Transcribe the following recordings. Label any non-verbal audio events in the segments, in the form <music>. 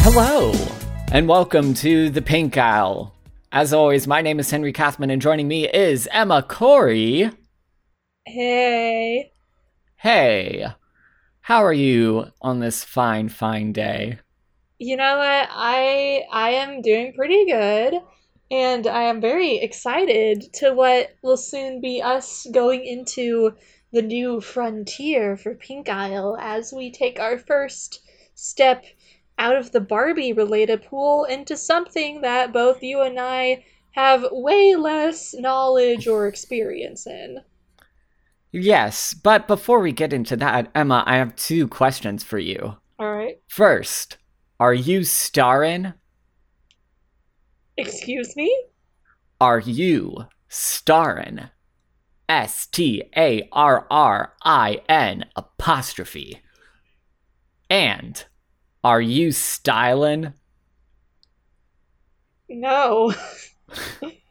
Hello, and welcome to the Pink Aisle. As always, my name is Henry Kathman, and joining me is Emma Corry. Hey. Hey, how are you on this fine, fine day? You know what? I I am doing pretty good, and I am very excited to what will soon be us going into the new frontier for Pink Aisle as we take our first step out of the Barbie related pool into something that both you and I have way less knowledge or experience in. Yes, but before we get into that, Emma, I have two questions for you. All right. First, are you starring? Excuse me? Are you starring? S T A R R I N apostrophe. And are you styling? No. <laughs>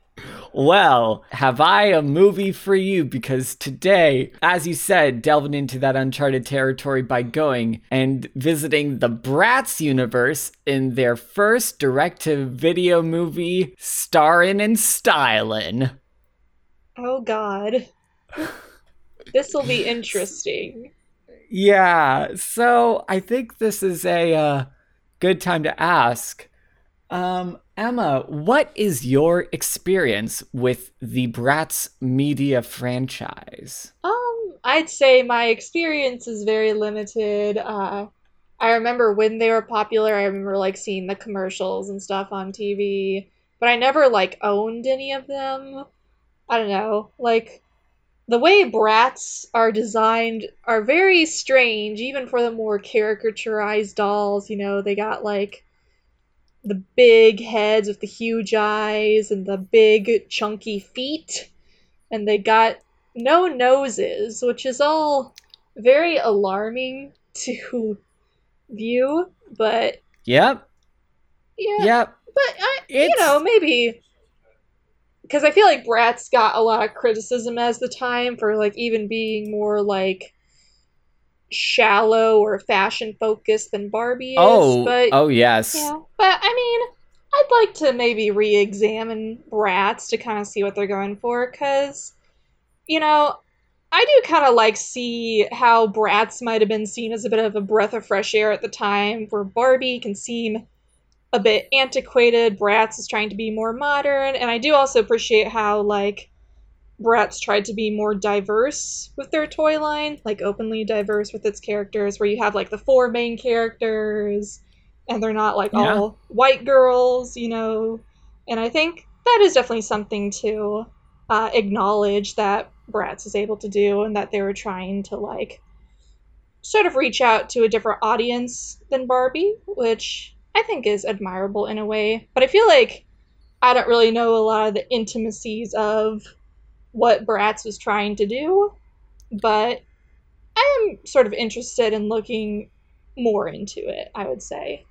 Well, have I a movie for you? Because today, as you said, delving into that uncharted territory by going and visiting the Bratz universe in their first direct to video movie, starring and styling. Oh god. this will be <laughs> interesting. Yeah, so I think this is a uh, good time to ask. Um, Emma, what is your experience with the Bratz media franchise? Um, I'd say my experience is very limited. Uh, I remember when they were popular, I remember like seeing the commercials and stuff on TV, but I never like owned any of them. I don't know. Like the way Bratz are designed are very strange, even for the more caricaturized dolls. You know, they got like the big heads with the huge eyes and the big chunky feet, and they got no noses, which is all very alarming <laughs> to view. But Yep. yeah, Yep. but I, you know, maybe because I feel like Bratz got a lot of criticism as the time for like even being more like shallow or fashion focused than Barbie is. Oh, but oh yes. but I mean, I'd like to maybe re-examine Bratz to kind of see what they're going for, because you know. I do kind of like see how Bratz might have been seen as a bit of a breath of fresh air at the time, where Barbie can seem a bit antiquated. Bratz is trying to be more modern, and I do also appreciate how like Bratz tried to be more diverse with their toy line, like openly diverse with its characters, where you have like the four main characters, and they're not like Yeah. all white girls, you know. And I think that is definitely something to uh, acknowledge that Bratz is able to do, and that they were trying to like sort of reach out to a different audience than Barbie, which I think is admirable in a way. But I feel like I don't really know a lot of the intimacies of what Bratz was trying to do, but I am sort of interested in looking more into it, I would say.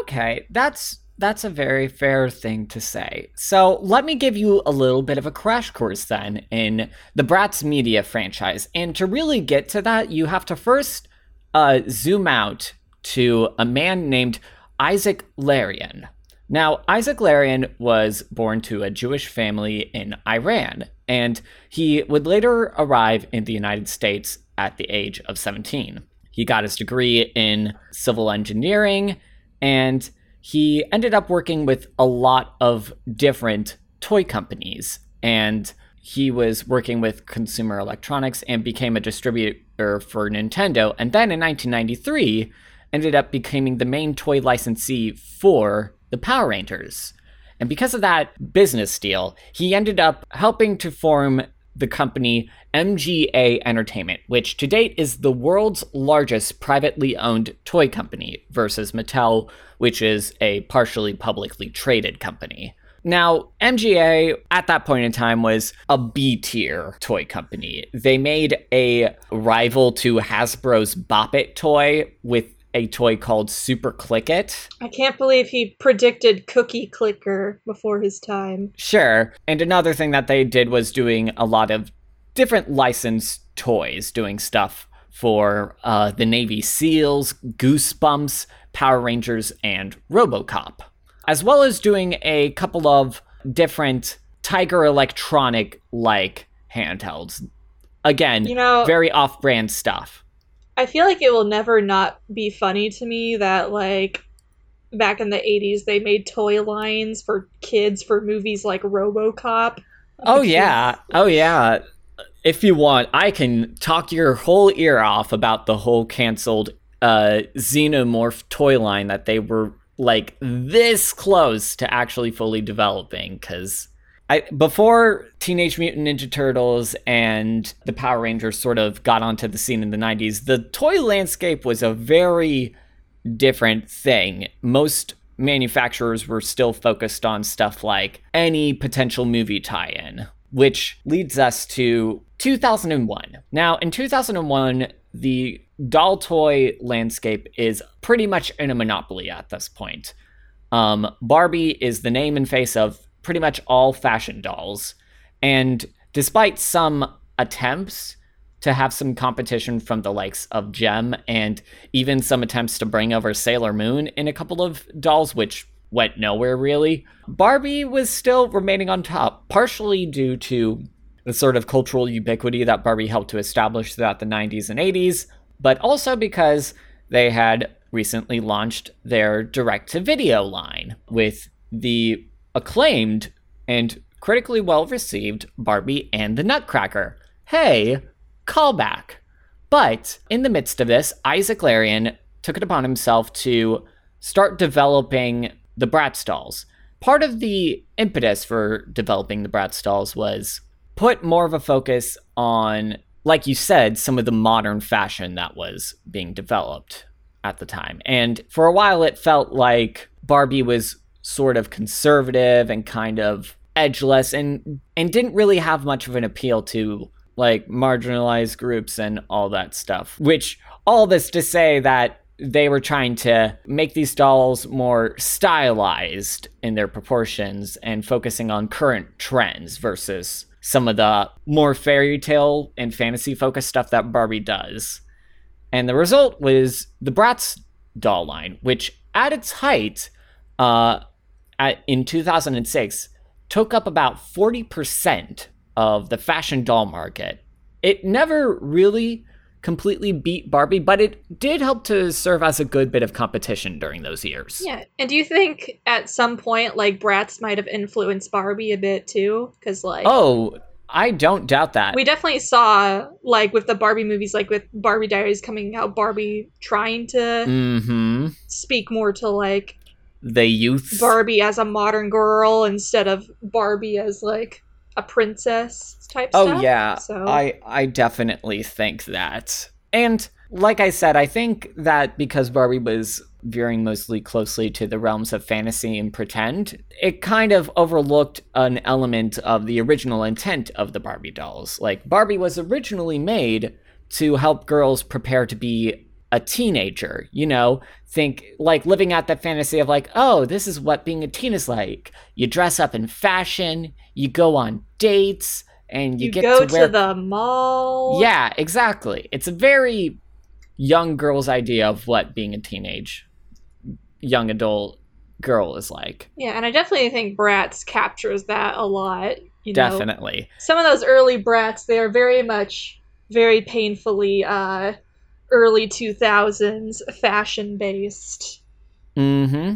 Okay, that's that's a very fair thing to say. So let me give you a little bit of a crash course then in the Bratz Media franchise. And to really get to that, you have to first uh, zoom out to a man named Isaac Larian. Now, Isaac Larian was born to a Jewish family in Iran, and he would later arrive in the United States at the age of 17. He got his degree in civil engineering, and he ended up working with a lot of different toy companies. And he was working with consumer electronics and became a distributor for Nintendo. And then in 1993, ended up becoming the main toy licensee for the Power Rangers. And because of that business deal, he ended up helping to form the company MGA Entertainment, which to date is the world's largest privately owned toy company, versus Mattel, which is a partially publicly traded company. Now, MGA at that point in time was a B tier toy company. They made a rival to Hasbro's Bop It toy with a toy called Super Click It. I can't believe he predicted Cookie Clicker before his time. Sure. And another thing that they did was doing a lot of different licensed toys, doing stuff for uh, the Navy SEALs, Goosebumps, Power Rangers, and Robocop, as well as doing a couple of different Tiger Electronic like handhelds. Again, You know- very off brand stuff. I feel like it will never not be funny to me that like back in the 80s they made toy lines for kids for movies like RoboCop. Oh yeah. Oh yeah. If you want, I can talk your whole ear off about the whole canceled uh Xenomorph toy line that they were like this close to actually fully developing cuz I before Teenage Mutant Ninja Turtles and the Power Rangers sort of got onto the scene in the 90s, the toy landscape was a very different thing. Most manufacturers were still focused on stuff like any potential movie tie in, which leads us to 2001. Now, in 2001, the doll toy landscape is pretty much in a monopoly at this point. Um, Barbie is the name and face of pretty much all fashion dolls. And despite some attempts to have some competition from the likes of Jem and even some attempts to bring over Sailor Moon in a couple of dolls, which went nowhere really, Barbie was still remaining on top, partially due to the sort of cultural ubiquity that Barbie helped to establish throughout the 90s and 80s, but also because they had recently launched their direct to video line with the acclaimed and critically well received Barbie and the Nutcracker. Hey, callback. But in the midst of this, Isaac Larian took it upon himself to start developing the Bratz dolls. Part of the impetus for developing the Bratz dolls was put more of a focus on, like you said, some of the modern fashion that was being developed at the time. And for a while, it felt like Barbie was sort of conservative and kind of edgeless and and didn't really have much of an appeal to like marginalized groups and all that stuff. Which all this to say that they were trying to make these dolls more stylized in their proportions and focusing on current trends versus some of the more fairy tale and fantasy focused stuff that Barbie does. And the result was the Bratz doll line, which at its height, uh, at, in 2006, took up about 40% of the fashion doll market. It never really completely beat Barbie, but it did help to serve as a good bit of competition during those years. Yeah. And do you think at some point like Bratz might have influenced Barbie a bit too? Cuz like Oh, I don't doubt that. we definitely saw like with the Barbie movies like with Barbie Diaries coming out Barbie trying to mm-hmm. speak more to like The youth. Barbie as a modern girl instead of Barbie as like a princess type Oh stuff. yeah, So I I definitely think that. And like I said, I think that because Barbie was veering mostly closely to the realms of fantasy and pretend, it kind of overlooked an element of the original intent of the Barbie dolls. Like Barbie was originally made to help girls prepare to be a teenager, you know, think like living out that fantasy of like, oh, this is what being a teen is like. You dress up in fashion, you go on dates, and you, you, get go to wear the mall. yeah, exactly. It's a very young girl's idea of what being a teenage young adult girl is like. Yeah, and I definitely think Bratz captures that a lot. You know, Definitely. some of those early Bratz, they are very much, very painfully uh, early 2000s fashion based, Mm-hmm.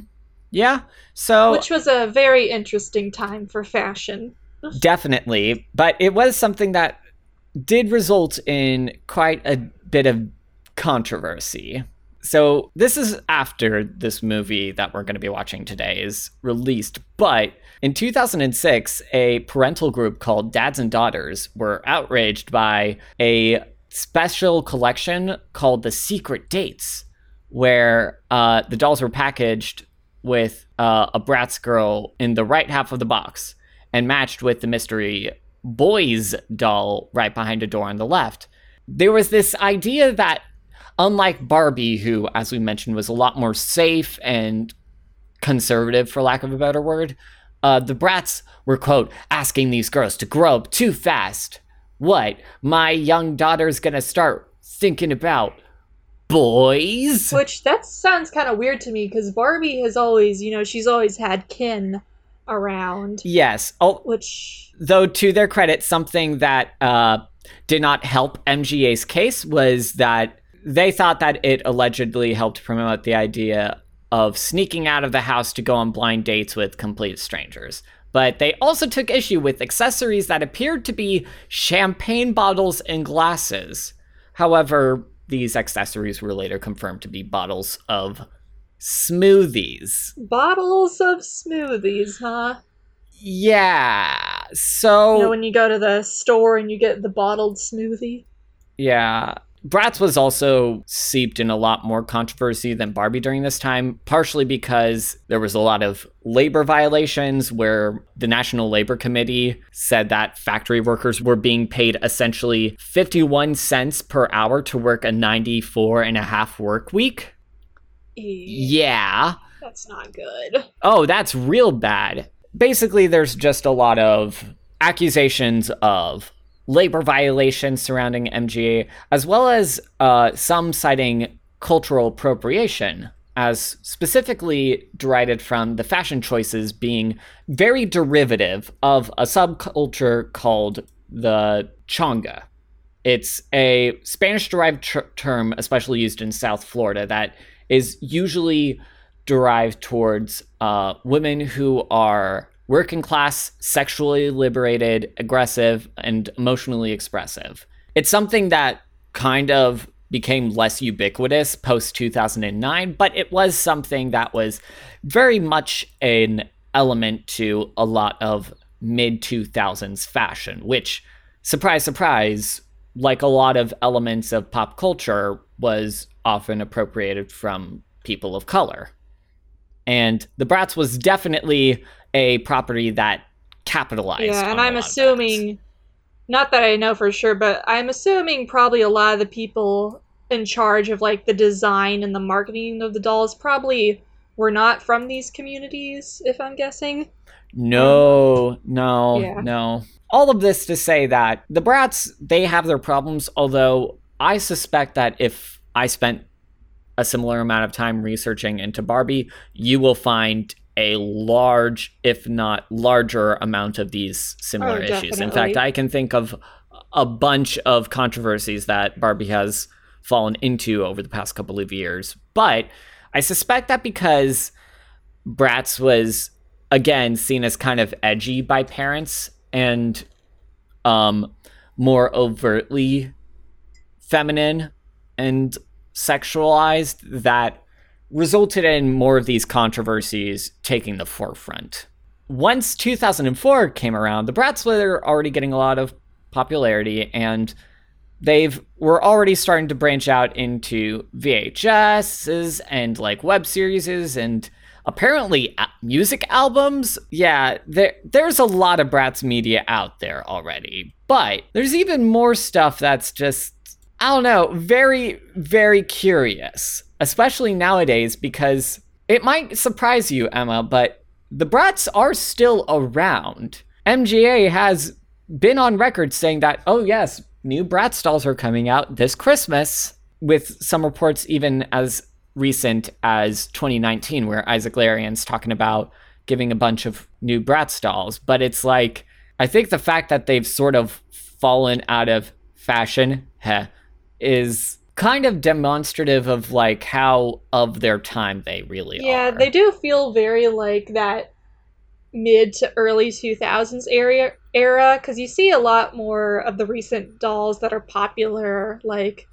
Yeah. So which was a very interesting time for fashion. definitely, but it was something that did result in quite a bit of controversy. So this is after this movie that we're going to be watching today is released, but in 2006, a parental group called Dads and Daughters were outraged by a special collection called the Secret Dates, where uh, the dolls were packaged with uh, a Bratz girl in the right half of the box and matched with the mystery boys doll right behind a door on the left. There was this idea that, unlike Barbie, who, as we mentioned, was a lot more safe and conservative, for lack of a better word, uh, the Bratz were, quote, asking these girls to grow up too fast. What? My young daughter's gonna start thinking about boys? Which that sounds kind of weird to me because Barbie has always, you know, she's always had kin around. Yes. Oh, Which though to their credit, something that uh, did not help MGA's case was that they thought that it allegedly helped promote the idea of sneaking out of the house to go on blind dates with complete strangers. But they also took issue with accessories that appeared to be champagne bottles and glasses. However, these accessories were later confirmed to be bottles of smoothies. bottles of smoothies, huh? Yeah. So You know, when you go to the store and you get the bottled smoothie. Yeah. Bratz was also seeped in a lot more controversy than Barbie during this time, partially because there was a lot of labor violations where the National Labor Committee said that factory workers were being paid essentially 51 cents per hour to work a 94 and a half work week. Yeah. That's not good. Oh, that's real bad. Basically, there's just a lot of accusations of labor violations surrounding MGA, as well as uh, some citing cultural appropriation, as specifically derided from the fashion choices being very derivative of a subculture called the chonga. It's a Spanish derived tr- term, especially used in South Florida, that is usually derived towards uh, women who are working class, sexually liberated, aggressive, and emotionally expressive. It's something that kind of became less ubiquitous post 2009, but it was something that was very much an element to a lot of mid 2000s fashion, which, surprise, surprise, like a lot of elements of pop culture, was often appropriated from people of color. And the Bratz was definitely a property that capitalized. Yeah, and I'm assuming, not that I know for sure, but I'm assuming probably a lot of the people in charge of like the design and the marketing of the dolls probably were not from these communities, if I'm guessing. No, no, Yeah. no. All of this to say that the Bratz, they have their problems, although I suspect that if I spent a similar amount of time researching into Barbie, you will find a large, if not larger, amount of these similar Oh, issues. In fact, I can think of a bunch of controversies that Barbie has fallen into over the past couple of years. But I suspect that because Bratz was again seen as kind of edgy by parents and um more overtly feminine and sexualized that resulted in more of these controversies taking the forefront. Once 2004 came around, the Bratz were already getting a lot of popularity and they've were already starting to branch out into VHSs and like web series and apparently music albums. Yeah, there there's a lot of Bratz media out there already. But there's even more stuff that's just I don't know, very very curious, especially nowadays because it might surprise you, Emma, but the Bratz are still around. MGA has been on record saying that, oh, yes, new Bratz dolls are coming out this Christmas, with some reports even as recent as 2019, where Isaac Larian's talking about giving a bunch of new Bratz dolls. But it's like, I think the fact that they've sort of fallen out of fashion heh, is kind of demonstrative of like how of their time they really Yeah, are. they do feel very like that mid to early 2000s area era because you see a lot more of the recent dolls that are popular like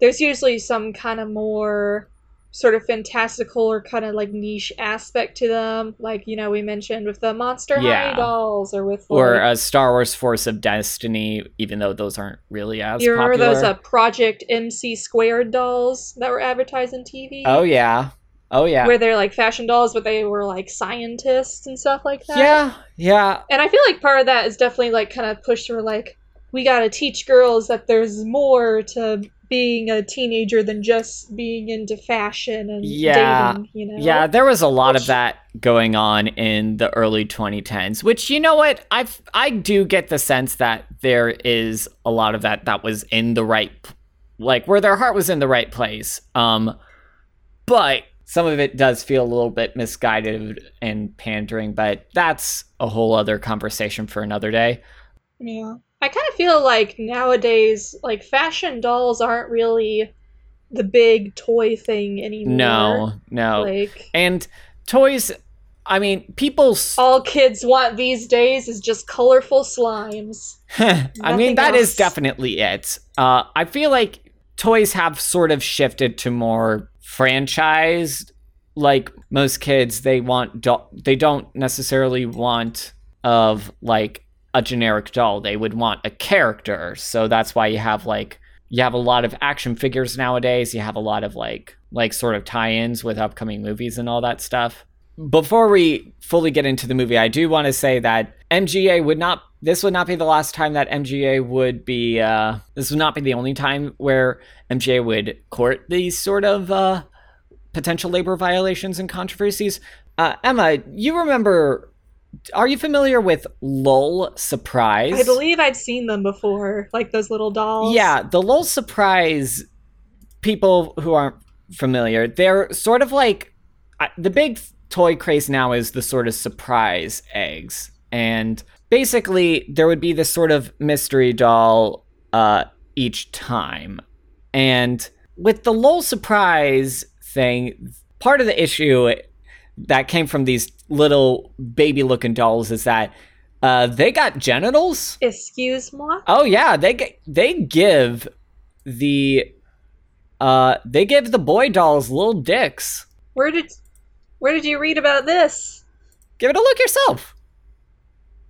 there's usually some kind of more sort of fantastical or kind of like niche aspect to them like you know we mentioned with the monster Yeah. high dolls or with or like, a Star Wars Force of Destiny, even though those aren't really as you remember popular. those uh, project mc squared dolls that were advertised on tv oh yeah, Oh yeah. where they're like fashion dolls, but they were like scientists and stuff like that. yeah, yeah. And I feel like part of that is definitely like kind of pushed for like we gotta teach girls that there's more to being a teenager than just being into fashion and Yeah. dating, you know? Yeah, there was a lot of that going on in the early 2010s, which you know what? I I do get the sense that there is a lot of that that was in the right like where their heart was in the right place. Um but some of it does feel a little bit misguided and pandering, but that's a whole other conversation for another day. Yeah. I kind of feel like nowadays, like fashion dolls aren't really the big toy thing anymore. No, no. Like and toys I mean, people all kids want these days is just colorful slimes. <laughs> I mean, that is else. definitely it. Uh, I feel like toys have sort of shifted to more franchised. Like most kids, they want doll- they don't necessarily want of like a generic doll. They would want a character. So that's why you have like you have a lot of action figures nowadays. You have a lot of like like sort of tie-ins with upcoming movies and all that stuff. Before we fully get into the movie, I do want to say that MGA would not. This would not be the last time that MGA would be. Uh, this would not be the only time where MGA would court these sort of uh, potential labor violations and controversies. Uh, Emma, you remember? Are you familiar with Lol Surprise? I believe I've seen them before, like those little dolls. Yeah, the Lol Surprise people who aren't familiar, they're sort of like the big toy craze now is the sort of surprise eggs. And basically, there would be this sort of mystery doll uh, each time. And with the Lol Surprise thing, part of the issue that came from these little baby looking dolls is that uh, they got genitals. Excuse moi? Oh yeah, they they give the uh they give the boy dolls little dicks. Where did where did you read about this? Give it a look yourself.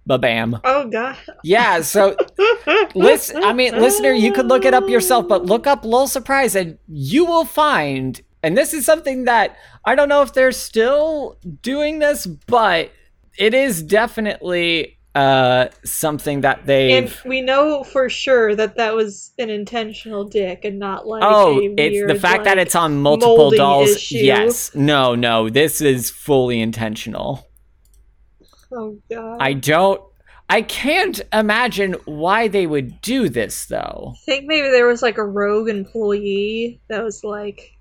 Ba bam. Oh god. Yeah, so <laughs> listen I mean listener, you could look it up yourself, but look up Little Surprise and you will find and this is something that I don't know if they're still doing this, but it is definitely uh something that they've And we know for sure that that was an intentional dick and not like Oh, it's the weird, fact that it's on multiple dolls. issue. Yes. No, no. This is fully intentional. Oh god. I don't I can't imagine why they would do this though. I think maybe there was like a rogue employee that was like,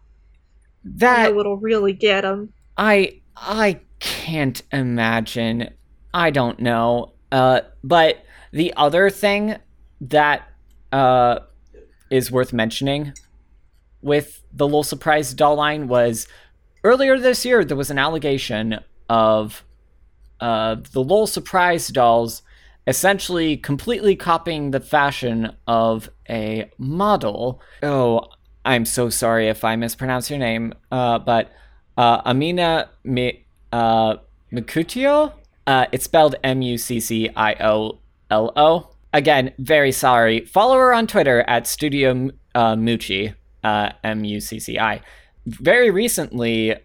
That no, it'll really get him. I I can't imagine. I don't know. Uh but the other thing that uh is worth mentioning with the little surprise doll line was earlier this year there was an allegation of uh the little surprise dolls essentially completely copying the fashion of a model. Oh, I'm so sorry if I mispronounce your name, uh, but uh, Amina Mi- uh. Uh, it's spelled M U C C I O L O. Again, very sorry. Follow her on Twitter at Studio uh, Mucci, uh, M U C C I. Very recently,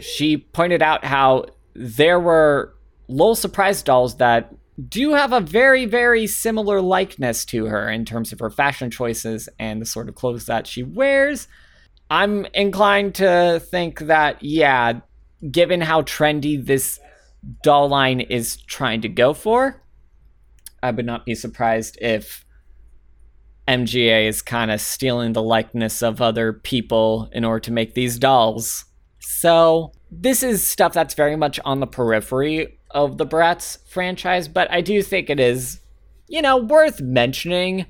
she pointed out how there were Lol Surprise dolls that do have a very, very similar likeness to her in terms of her fashion choices and the sort of clothes that she wears. I'm inclined to think that, yeah, given how trendy this doll line is trying to go for, I would not be surprised if MGA is kind of stealing the likeness of other people in order to make these dolls. So, this is stuff that's very much on the periphery of the Bratz franchise, but I do think it is, you know, worth mentioning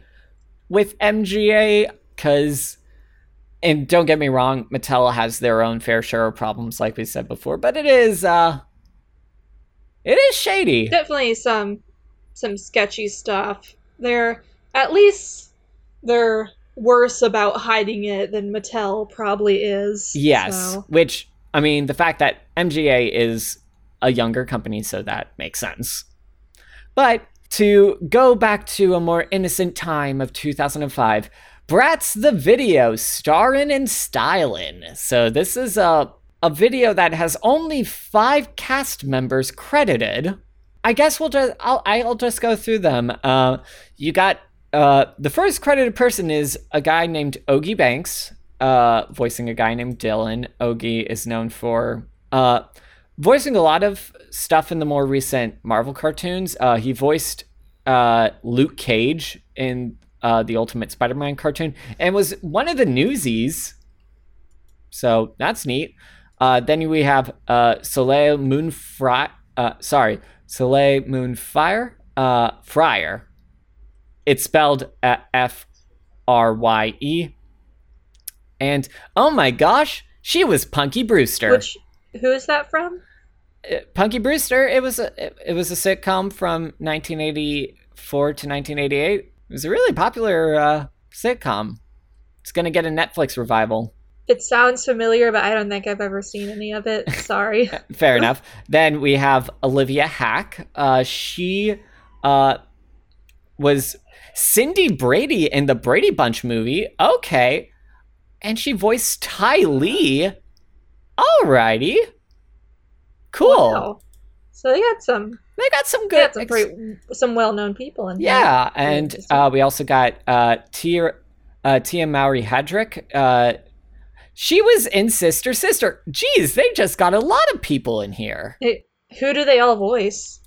with MGA because and don't get me wrong, Mattel has their own fair share of problems, like we said before, but it is uh it is shady. Definitely some some sketchy stuff. They're at least they're worse about hiding it than Mattel probably is. Yes, so. which I mean, the fact that MGA is a younger company, so that makes sense. But to go back to a more innocent time of 2005, Bratz the Video starring and styling. So this is a a video that has only five cast members credited. I guess we'll just I'll I'll just go through them. Uh, you got uh, the first credited person is a guy named Ogie Banks, uh, voicing a guy named Dylan. Ogie is known for uh, voicing a lot of stuff in the more recent Marvel cartoons. Uh, he voiced uh, Luke Cage in uh, the Ultimate Spider-Man cartoon and was one of the newsies. So that's neat. Uh, then we have uh, Soleil Moonfry. Uh, sorry, Soleil Moonfire. Uh, Fryer. It's spelled F R Y E. And oh my gosh, she was Punky Brewster. Which who is that from? Uh, Punky Brewster. It was a it, it was a sitcom from 1984 to 1988. It was a really popular uh, sitcom. It's gonna get a Netflix revival. It sounds familiar, but I don't think I've ever seen any of it. <laughs> Sorry. <laughs> Fair enough. Then we have Olivia Hack. Uh, she uh, was Cindy Brady in the Brady Bunch movie. Okay. And she voiced Ty Lee. Alrighty. Cool. Wow. So they got some They got some they good. got some pretty, some well-known people in here. yeah, and uh, we also got uh, Tia, uh, Tia Mowry Hardrict. Uh, she was in Sister Sister. Geez, they just got a lot of people in here. Hey, who do they all voice?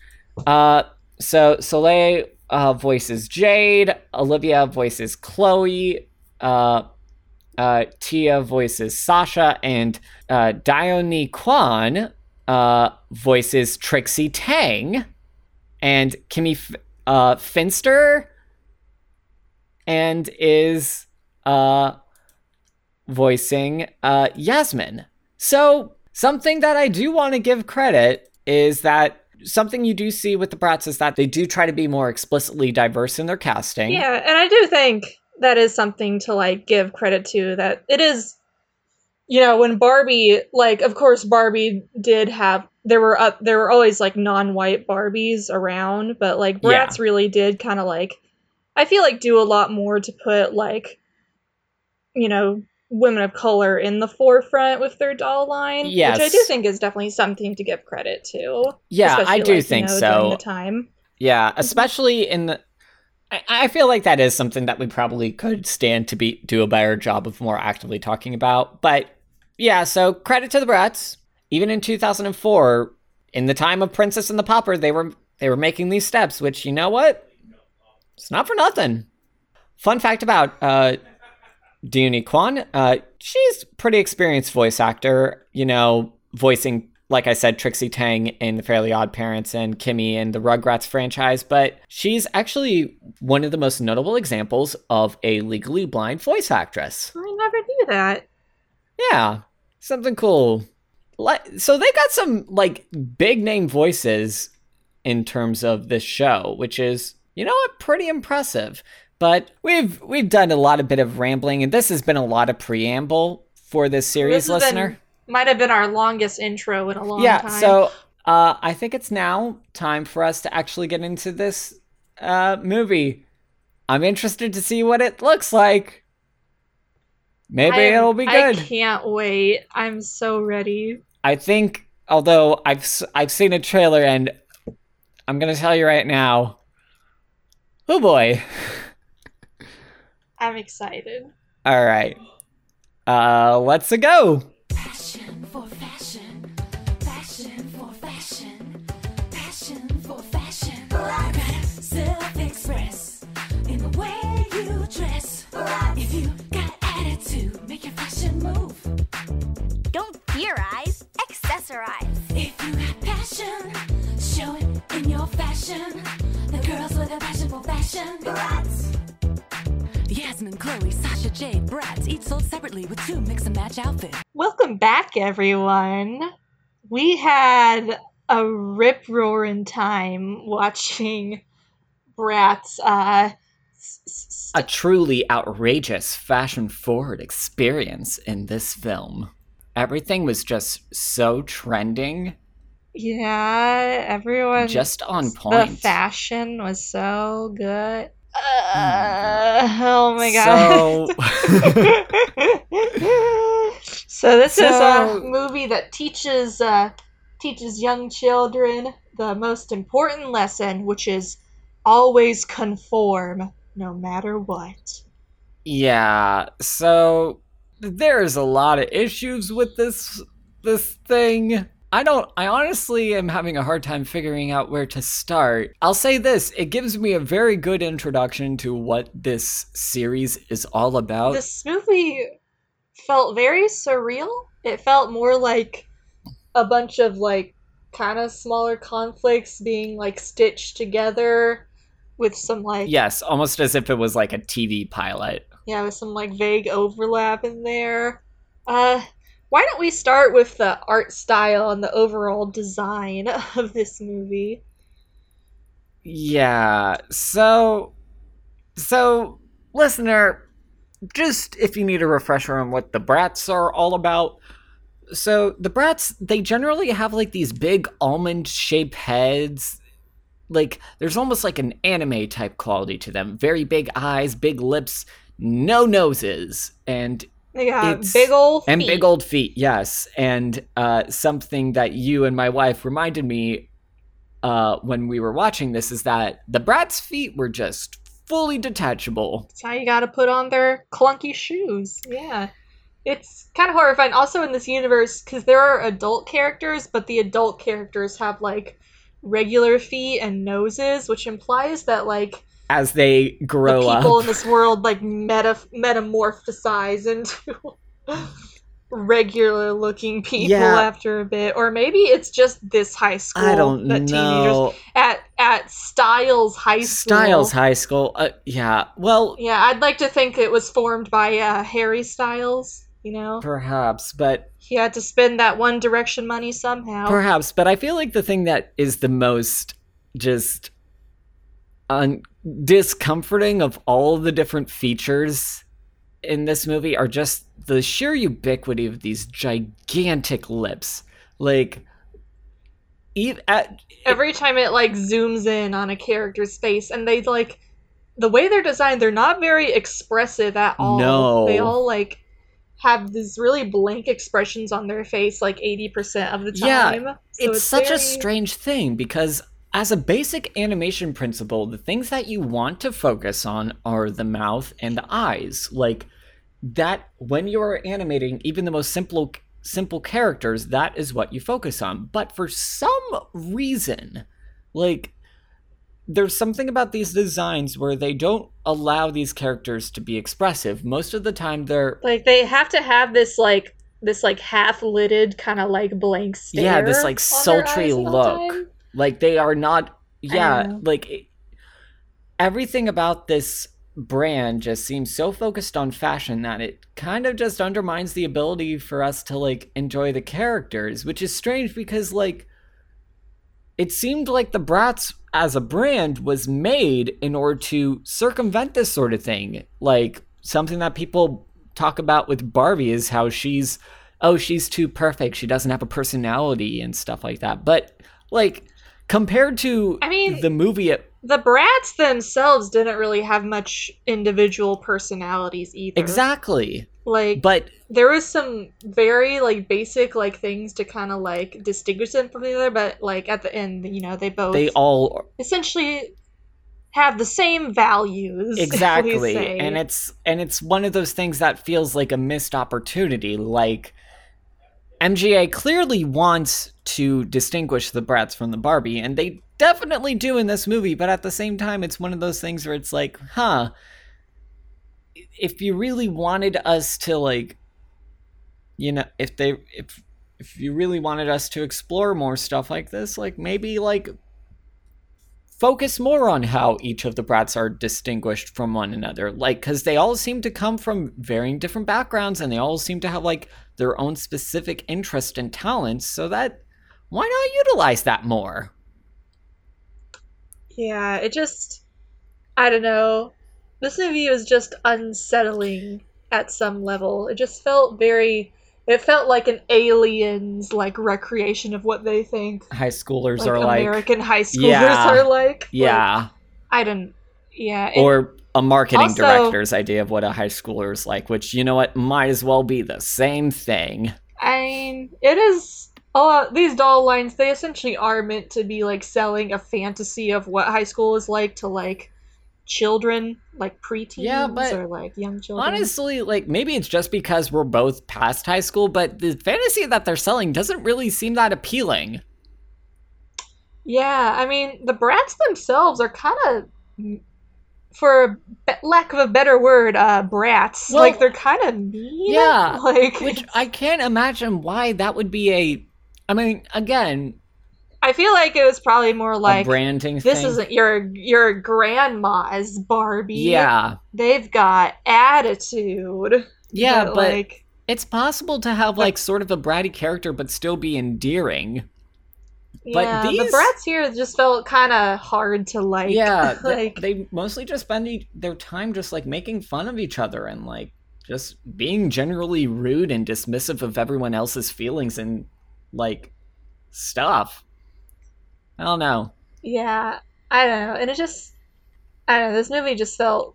Uh, so Soleil uh, voices Jade, Olivia voices Chloe, uh, uh, Tia voices Sasha, and uh, Dionne Quan uh, voices Trixie Tang, and Kimmy F- uh, Finster, and is uh, voicing uh, Yasmin. So something that I do want to give credit is that something you do see with the Bratz is that they do try to be more explicitly diverse in their casting. Yeah, and I do think that is something to like give credit to that it is you know, when Barbie like of course Barbie did have there were up there were always like non-white Barbies around, but like Yeah. Bratz really did kind of like I feel like do a lot more to put like you know, women of color in the forefront with their doll line, which I do think is definitely something to give credit to. Yeah, I do like, you think know, during so. the time. Yeah, mm-hmm. especially in the. I, I feel like that is something that we probably could stand to be do a better job of more actively talking about. But yeah, so credit to the Bratz. Even in 2004, in the time of Princess and the Pauper, they were they were making these steps. Which you know what, it's not for nothing. Fun fact about uh, Dionne Quan, uh, she's pretty experienced voice actor. You know, voicing like I said, Trixie Tang in The Fairly Odd Parents and Kimmy in the Rugrats franchise, but she's actually one of the most notable examples of a legally blind voice actress. I never knew that. Yeah, something cool. Like, so they got some like big name voices in terms of this show, which is you know what, pretty impressive. But we've we've done a lot of bit of rambling, and this has been a lot of preamble for this series, This listener. Might have been our longest intro in a long yeah time. Yeah, so uh, i think it's now time for us to actually get into this uh, movie i'm interested to see what it looks like maybe I am- it'll be good. I can't wait. I'm so ready. I, think although i've i've seen a trailer and i'm gonna tell you right now oh boy I'm excited. all right uh let's go move. Don't theorize, accessorize. If you got passion, show it in your fashion. The girls with a passion for fashion. Bratz. Yasmin, Chloe, Sasha, Jade, Bratz, each sold separately with two mix and match outfits. Welcome back, everyone. We had a rip roaring time watching Bratz. Uh, s- a truly outrageous fashion forward experience in this film everything was just so trending yeah, everyone. just on point. The fashion was so good. Uh, oh my god. So <laughs> So this is a movie that teaches uh, teaches young children the most important lesson, which is always conform, no matter what. Yeah, so there's a lot of issues with this this thing. I don't I honestly am having a hard time figuring out where to start. I'll say this, it gives me a very good introduction to what this series is all about. This movie felt very surreal. It felt more like a bunch of like kind of smaller conflicts being like stitched together with some like yes, almost as if it was like a TV pilot. yeah, with some like vague overlap in there. Uh why don't we start with the art style and the overall design <laughs> of this movie? Yeah. So so listener, just if you need a refresher on what the Bratz are all about. So the Bratz they generally have like these big almond shaped heads. Like there's almost like an anime type quality to them. Very big eyes, big lips, no noses, and They got It's- big old and feet. big old feet yes and uh, something that you and my wife reminded me uh, when we were watching this is that the brat's feet were just fully detachable That's how you gotta put on their clunky shoes. Yeah. It's kind of horrifying. Also, in this universe, because there are adult characters, but the adult characters have, like, regular feet and noses, which implies that, like, as they the grow people up in this world, like, meta- metamorphosize into <laughs> regular looking people Yeah. after a bit. Or maybe it's just this high school i don't that teenagers know at at Styles High School. styles high school uh, yeah well Yeah, I'd like to think it was formed by uh, Harry Styles. You know, perhaps but he had to spend that One Direction money somehow. Perhaps, but I feel like the thing that is the most just un- discomforting of all the different features in this movie are just the sheer ubiquity of these gigantic lips. Like, at, Every time it like zooms in on a character's face, and they like the way they're designed, they're not very expressive at all. No. they all like have these really blank expressions on their face, like eighty percent of the Yeah, time. So it's, such a strange thing because as a basic animation principle the things that you want to focus on are the mouth and the eyes like that when you're animating even the most simple simple characters that is what you focus on but for some reason like there's something about these designs where they don't allow these characters to be expressive most of the time they're Like they have to have this like this like half lidded kind of like blank stare. Yeah, this, like, sultry look. like they are not yeah like it- everything about this brand just seems so focused on fashion that it kind of just undermines the ability for us to like enjoy the characters which is strange because like it seemed like the Bratz as a brand was made in order to circumvent this sort of thing. Like something that people talk about with barbie is how she's oh she's too perfect. She doesn't have a personality and stuff like that. But like compared to I mean- the movie it, The Bratz themselves didn't really have much individual personalities either. exactly Like but there was some very like basic like things to kind of like distinguish them from the other, but like at the end, you know, they both they all essentially have the same values. <laughs> exactly and it's and it's one of those things that feels like a missed opportunity like mga clearly wants to distinguish the Bratz from the barbie and they definitely do in this movie but at the same time it's one of those things where it's like huh if you really wanted us to like you know if they if if you really wanted us to explore more stuff like this like maybe like focus more on how each of the Bratz are distinguished from one another like because they all seem to come from varying different backgrounds and they all seem to have like their own specific interest and talents so that why not utilize that more yeah, it just I don't know. This movie was just unsettling at some level. It just felt very it felt like an alien's like recreation of what they think high schoolers like are like American high schoolers Yeah. are like. Like, yeah I don't yeah, it- or a marketing Also- director's idea of what a high schooler is like, which you know what might as well be the same thing. I mean, it is. Oh, these doll lines, they essentially are meant to be like selling a fantasy of what high school is like to like children, like preteens Yeah, but or like young children. Honestly, like maybe it's just because we're both past high school, but the fantasy that they're selling doesn't really seem that appealing. Yeah, I mean, the Bratz themselves are kind of, for lack of a better word, uh, brats. Well, like they're kind of mean. yeah, <laughs> like Which I can't imagine why that would be a. I mean, again, I feel like it was probably more a like branding this thing. isn't your your grandma's Barbie. Yeah, they've got attitude. yeah, but, like it's possible to have like sort of a bratty character, but still be endearing. but yeah, these- the brats here just felt kind of hard to like. yeah, <laughs> like they mostly just spend e- their time just like making fun of each other and like just being generally rude and dismissive of everyone else's feelings and like stuff. I don't know. yeah, I don't know, and it just I don't know. This movie just felt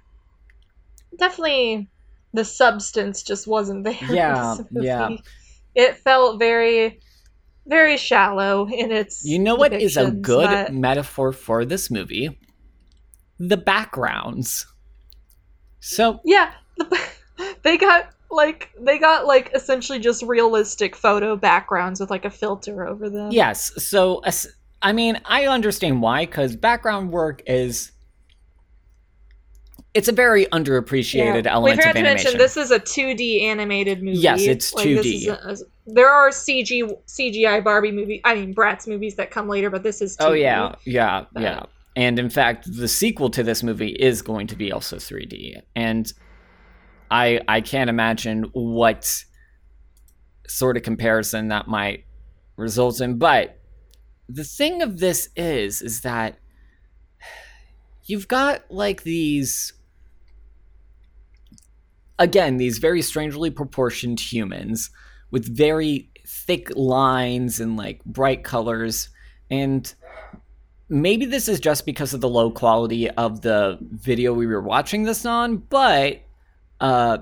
definitely the substance just wasn't there. <laughs> Yeah, yeah. It felt very, very shallow in its. You know what is a good but- metaphor for this movie? The backgrounds. So Yeah, the, <laughs> they got like they got like essentially just realistic photo backgrounds with like a filter over them. Yes. So, I mean, I understand why, because background work is. It's a very underappreciated Yeah. element we forgot to mention this is a 2D animated movie. Yes, it's Like, 2D. is a- there are CG CGI Barbie movie, I mean Bratz movies that come later, but this is 2D. oh yeah, yeah, But- yeah. And in fact, the sequel to this movie is going to be also 3D, and I I can't imagine what sort of comparison that might result in. But the thing of this is, is that you've got like these again these very strangely proportioned humans with very thick lines and like bright colors. And maybe this is just because of the low quality of the video we were watching this on but uh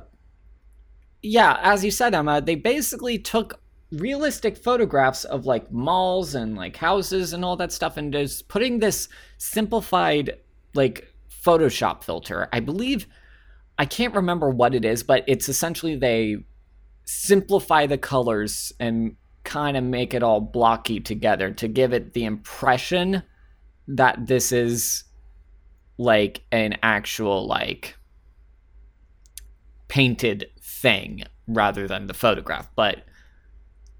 yeah as you said emma they basically took realistic photographs of like malls and like houses and all that stuff and just putting this simplified like photoshop filter. I believe i can't remember what it is but it's essentially they simplify the colors and kind of make it all blocky together to give it the impression that this is like an actual like painted thing rather than the photograph. But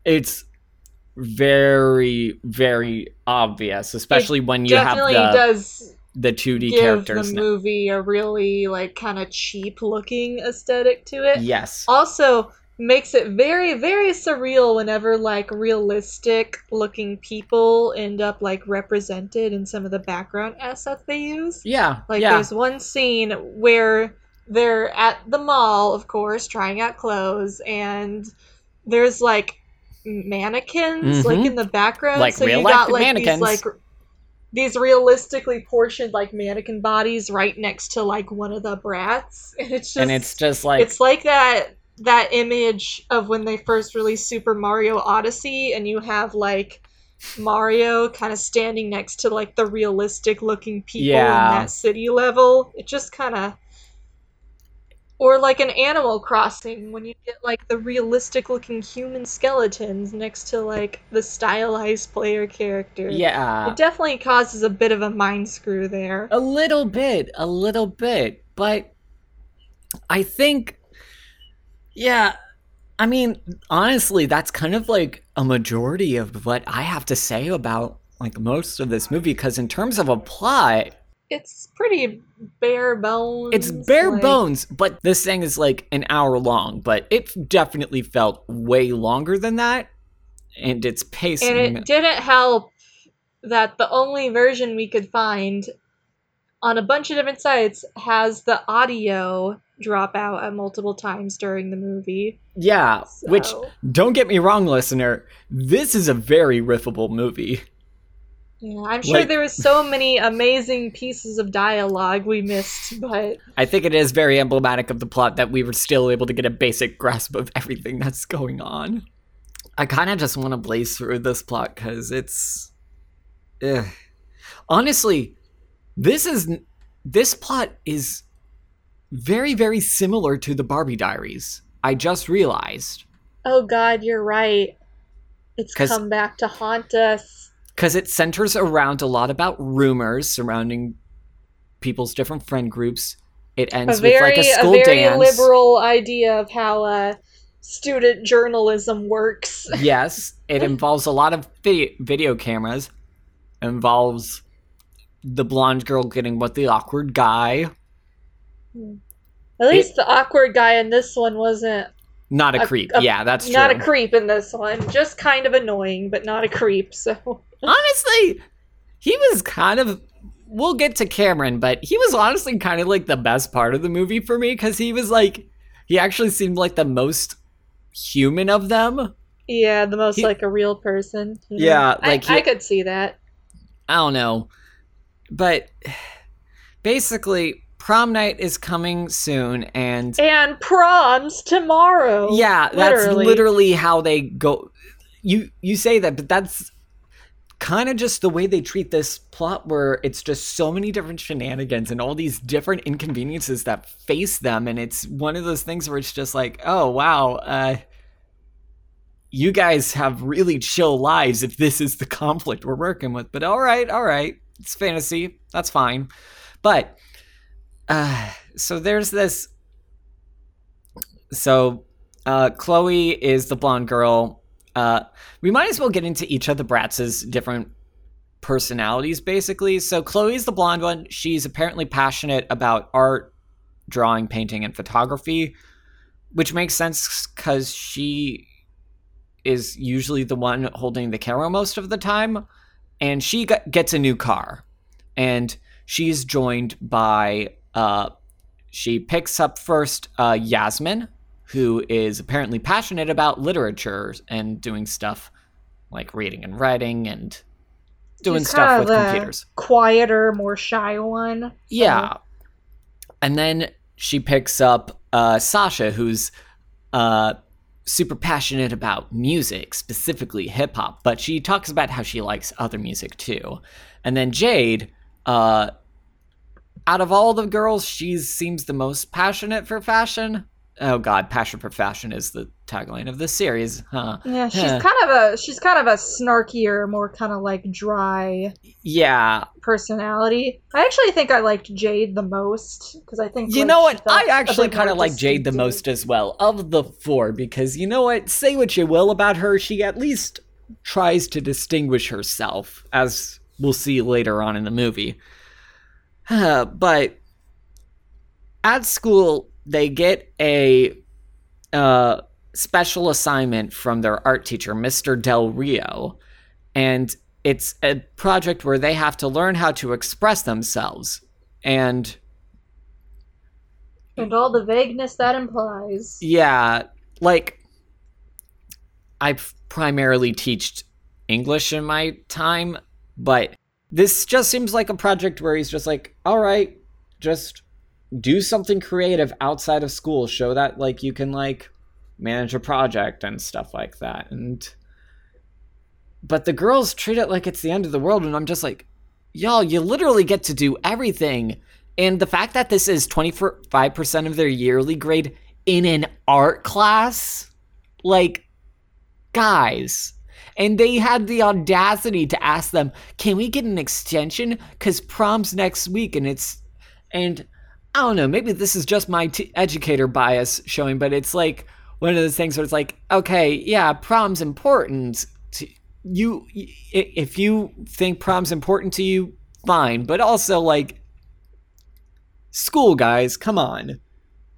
it's very very obvious especially when you have the does the 2D give characters the now. movie a really like kind of cheap looking aesthetic to it. yes Also makes it very very surreal whenever like realistic looking people end up like represented in some of the background assets they use. yeah Like yeah there's one scene where they're at the mall, of course, trying out clothes, and there's like mannequins like Mhm. in the background. Like so you got like mannequins. these like these realistically portioned like mannequin bodies right next to like one of the brats. <laughs> And it's just and it's just like it's like that that image of when they first released Super Mario Odyssey and you have like Mario kind of standing next to like the realistic looking people Yeah. in that city level. It just kind of or like an Animal Crossing when you get like the realistic looking human skeletons next to like the stylized player character. yeah It definitely causes a bit of a mind screw there. A little bit, a little bit, but I think, yeah, I mean, honestly, that's kind of like a majority of what I have to say about like most of this movie. Because in terms of a plot, It's pretty bare bones. it's bare like- bones, but this thing is like an hour long, but it definitely felt way longer than that, and its pacing. And it didn't help that the only version we could find on a bunch of different sites has the audio drop out at multiple times during the movie. yeah, which don't get me wrong, listener, this is a very riffable movie. Yeah, I'm sure Like- there was so many amazing pieces of dialogue we missed, but I think it is very emblematic of the plot that we were still able to get a basic grasp of everything that's going on. I kind of just want to blaze through this plot because it's. Ugh. Honestly, this is. This plot is very, very similar to the Barbie Diaries. I just realized. oh god, you're right. It's come back to haunt us. Because it centers around a lot about rumors surrounding people's different friend groups. It A ends very, with like a school a very dance. liberal idea of how uh, student journalism works. <laughs> yes, it involves a lot of video, video cameras. Involves the blonde girl getting with the awkward guy. At least the awkward guy in this one wasn't Not a, A- creep. a- yeah, that's true. not a creep in this one. Just kind of annoying, but not a creep. So honestly, he was kind of. We'll get to Cameron, but he was honestly kind of like the best part of the movie for me because he was like, he actually seemed like the most human of them. yeah, the most He- like a real person. know? Yeah, I- like I, he- could see that. I don't know. But basically, prom night is coming soon, and And proms tomorrow. yeah, that's literally. literally how they go. You you say that, but that's kind of just the way they treat this plot, where it's just so many different shenanigans and all these different inconveniences that face them, and it's one of those things where it's just like, oh wow, uh, you guys have really chill lives if this is the <laughs> conflict we're working with. But all right, all right, it's fantasy, that's fine. But uh, so there's this. So uh, Chloe is the blonde girl. Uh, we might as well get into each of the Bratz' different personalities, basically. So Chloe's the blonde one. She's apparently passionate about art, drawing, painting, and photography, which makes sense because she is usually the one holding the camera most of the time. And she got, gets a new car, and she's joined by. Uh, she picks up first uh, Yasmin, who is apparently passionate about literature and doing stuff like reading and writing and doing stuff with computers. Quieter, more shy one. so- Yeah. And then she picks up uh, Sasha, who's uh, super passionate about music, specifically hip hop, but she talks about how she likes other music too. And then Jade, uh, out of all the girls, she seems the most passionate for fashion. Oh God, passion for fashion is the tagline of this series, huh? Yeah, she's kind of a she's kind of a snarkier, more kind of like dry Yeah, personality. I actually think I liked Jade the most because I think You like, know what? I actually kind of like Jade the most as well of the four because you know what? Say what you will about her, she at least tries to distinguish herself, as we'll see later on in the movie. <sighs> But at school, they get a uh, special assignment from their art teacher, Mr. Del Rio, and it's a project where they have to learn how to express themselves. And and all the vagueness that implies. Yeah, like I primarily teached English in my time, but this just seems like a project where he's just like, all right, just do something creative outside of school. Show that like you can like manage a project and stuff like that. And but the girls treat it like it's the end of the world, and I'm just like, y'all, you literally get to do everything. And the fact that this is 25% of their yearly grade in an art class, like, guys. And they had the audacity to ask them, can we get an extension? Because prom's next week and it's, and I don't know, maybe this is just my t- educator bias showing, but it's like one of those things where it's like, okay, yeah, prom's important. To, you, if you think prom's important to you, fine. But also, like, school guys, come on.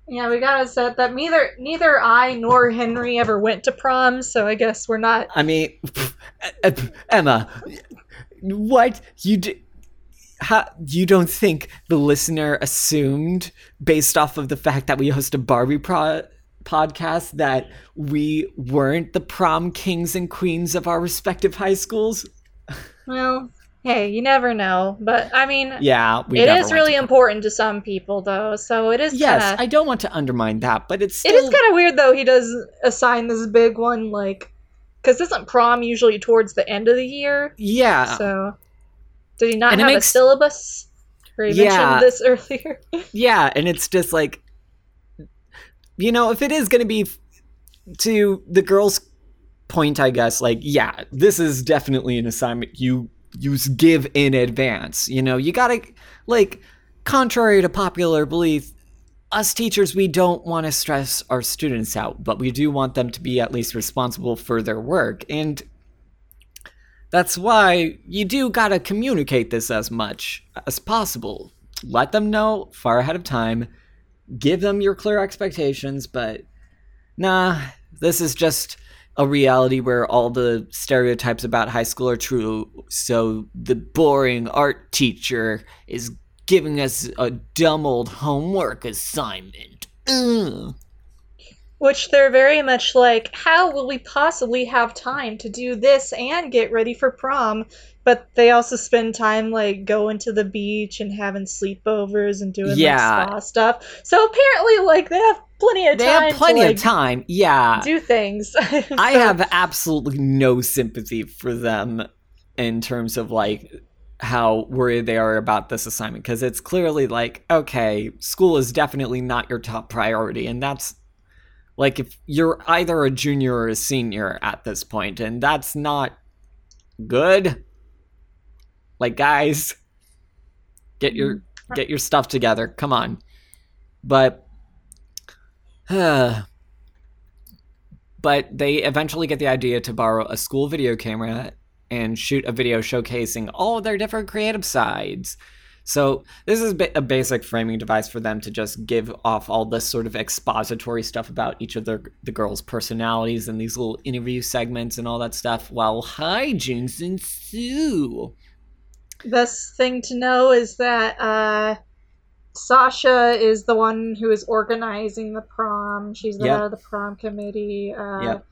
Yeah, we gotta set that neither neither I nor Henry ever went to prom, so I guess we're not. I mean, <laughs> Emma, what you do? How, you don't think the listener assumed, based off of the fact that we host a Barbie pro- podcast, that we weren't the prom kings and queens of our respective high schools? Well, Hey, you never know. But I mean, Yeah, we it is really to- important to some people, though. So it is Yes, kind of. I don't want to undermine that, but it's It still is kind of weird though. He does assign this big one, like, because isn't prom usually towards the end of the year? yeah, So, did he not And have a syllabus? Or he Yeah. mentioned this earlier. <laughs> yeah, and it's just like, you know, if it is going to be to the girls' point, I guess, like, yeah, this is definitely an assignment you you give in advance. You know, you gotta like, contrary to popular belief. Us teachers, we don't want to stress our students out, but we do want them to be at least responsible for their work. And That's why you do gotta communicate this as much as possible. Let them know far ahead of time. Give them your clear expectations, but nah, this is just a reality where all the stereotypes about high school are true. So the boring art teacher is giving us a dumb old homework assignment. Ugh. Which they're very much like, how will we possibly have time to do this and get ready for prom? But they also spend time like going to the beach and having sleepovers and doing Yeah. like spa stuff. So apparently, like they have plenty of They time. have plenty to, like, of time. Yeah. Do things. <laughs> I have absolutely no sympathy for them in terms of like how worried they are about this assignment because it's clearly like okay school is definitely not your top priority and that's like if you're either a junior or a senior at this point and that's not good like guys get your get your stuff together. Come on. But uh, <sighs> but they eventually get the idea to borrow a school video camera and shoot a video showcasing all their different creative sides. So this is a basic framing device for them to just give off all this sort of expository stuff about each of their the girls' personalities and these little interview segments and all that stuff, while hijinks ensue. Best thing to know is that uh, Sasha is the one who is organizing the prom. She's the Yep. head of the prom committee. Uh, Yep.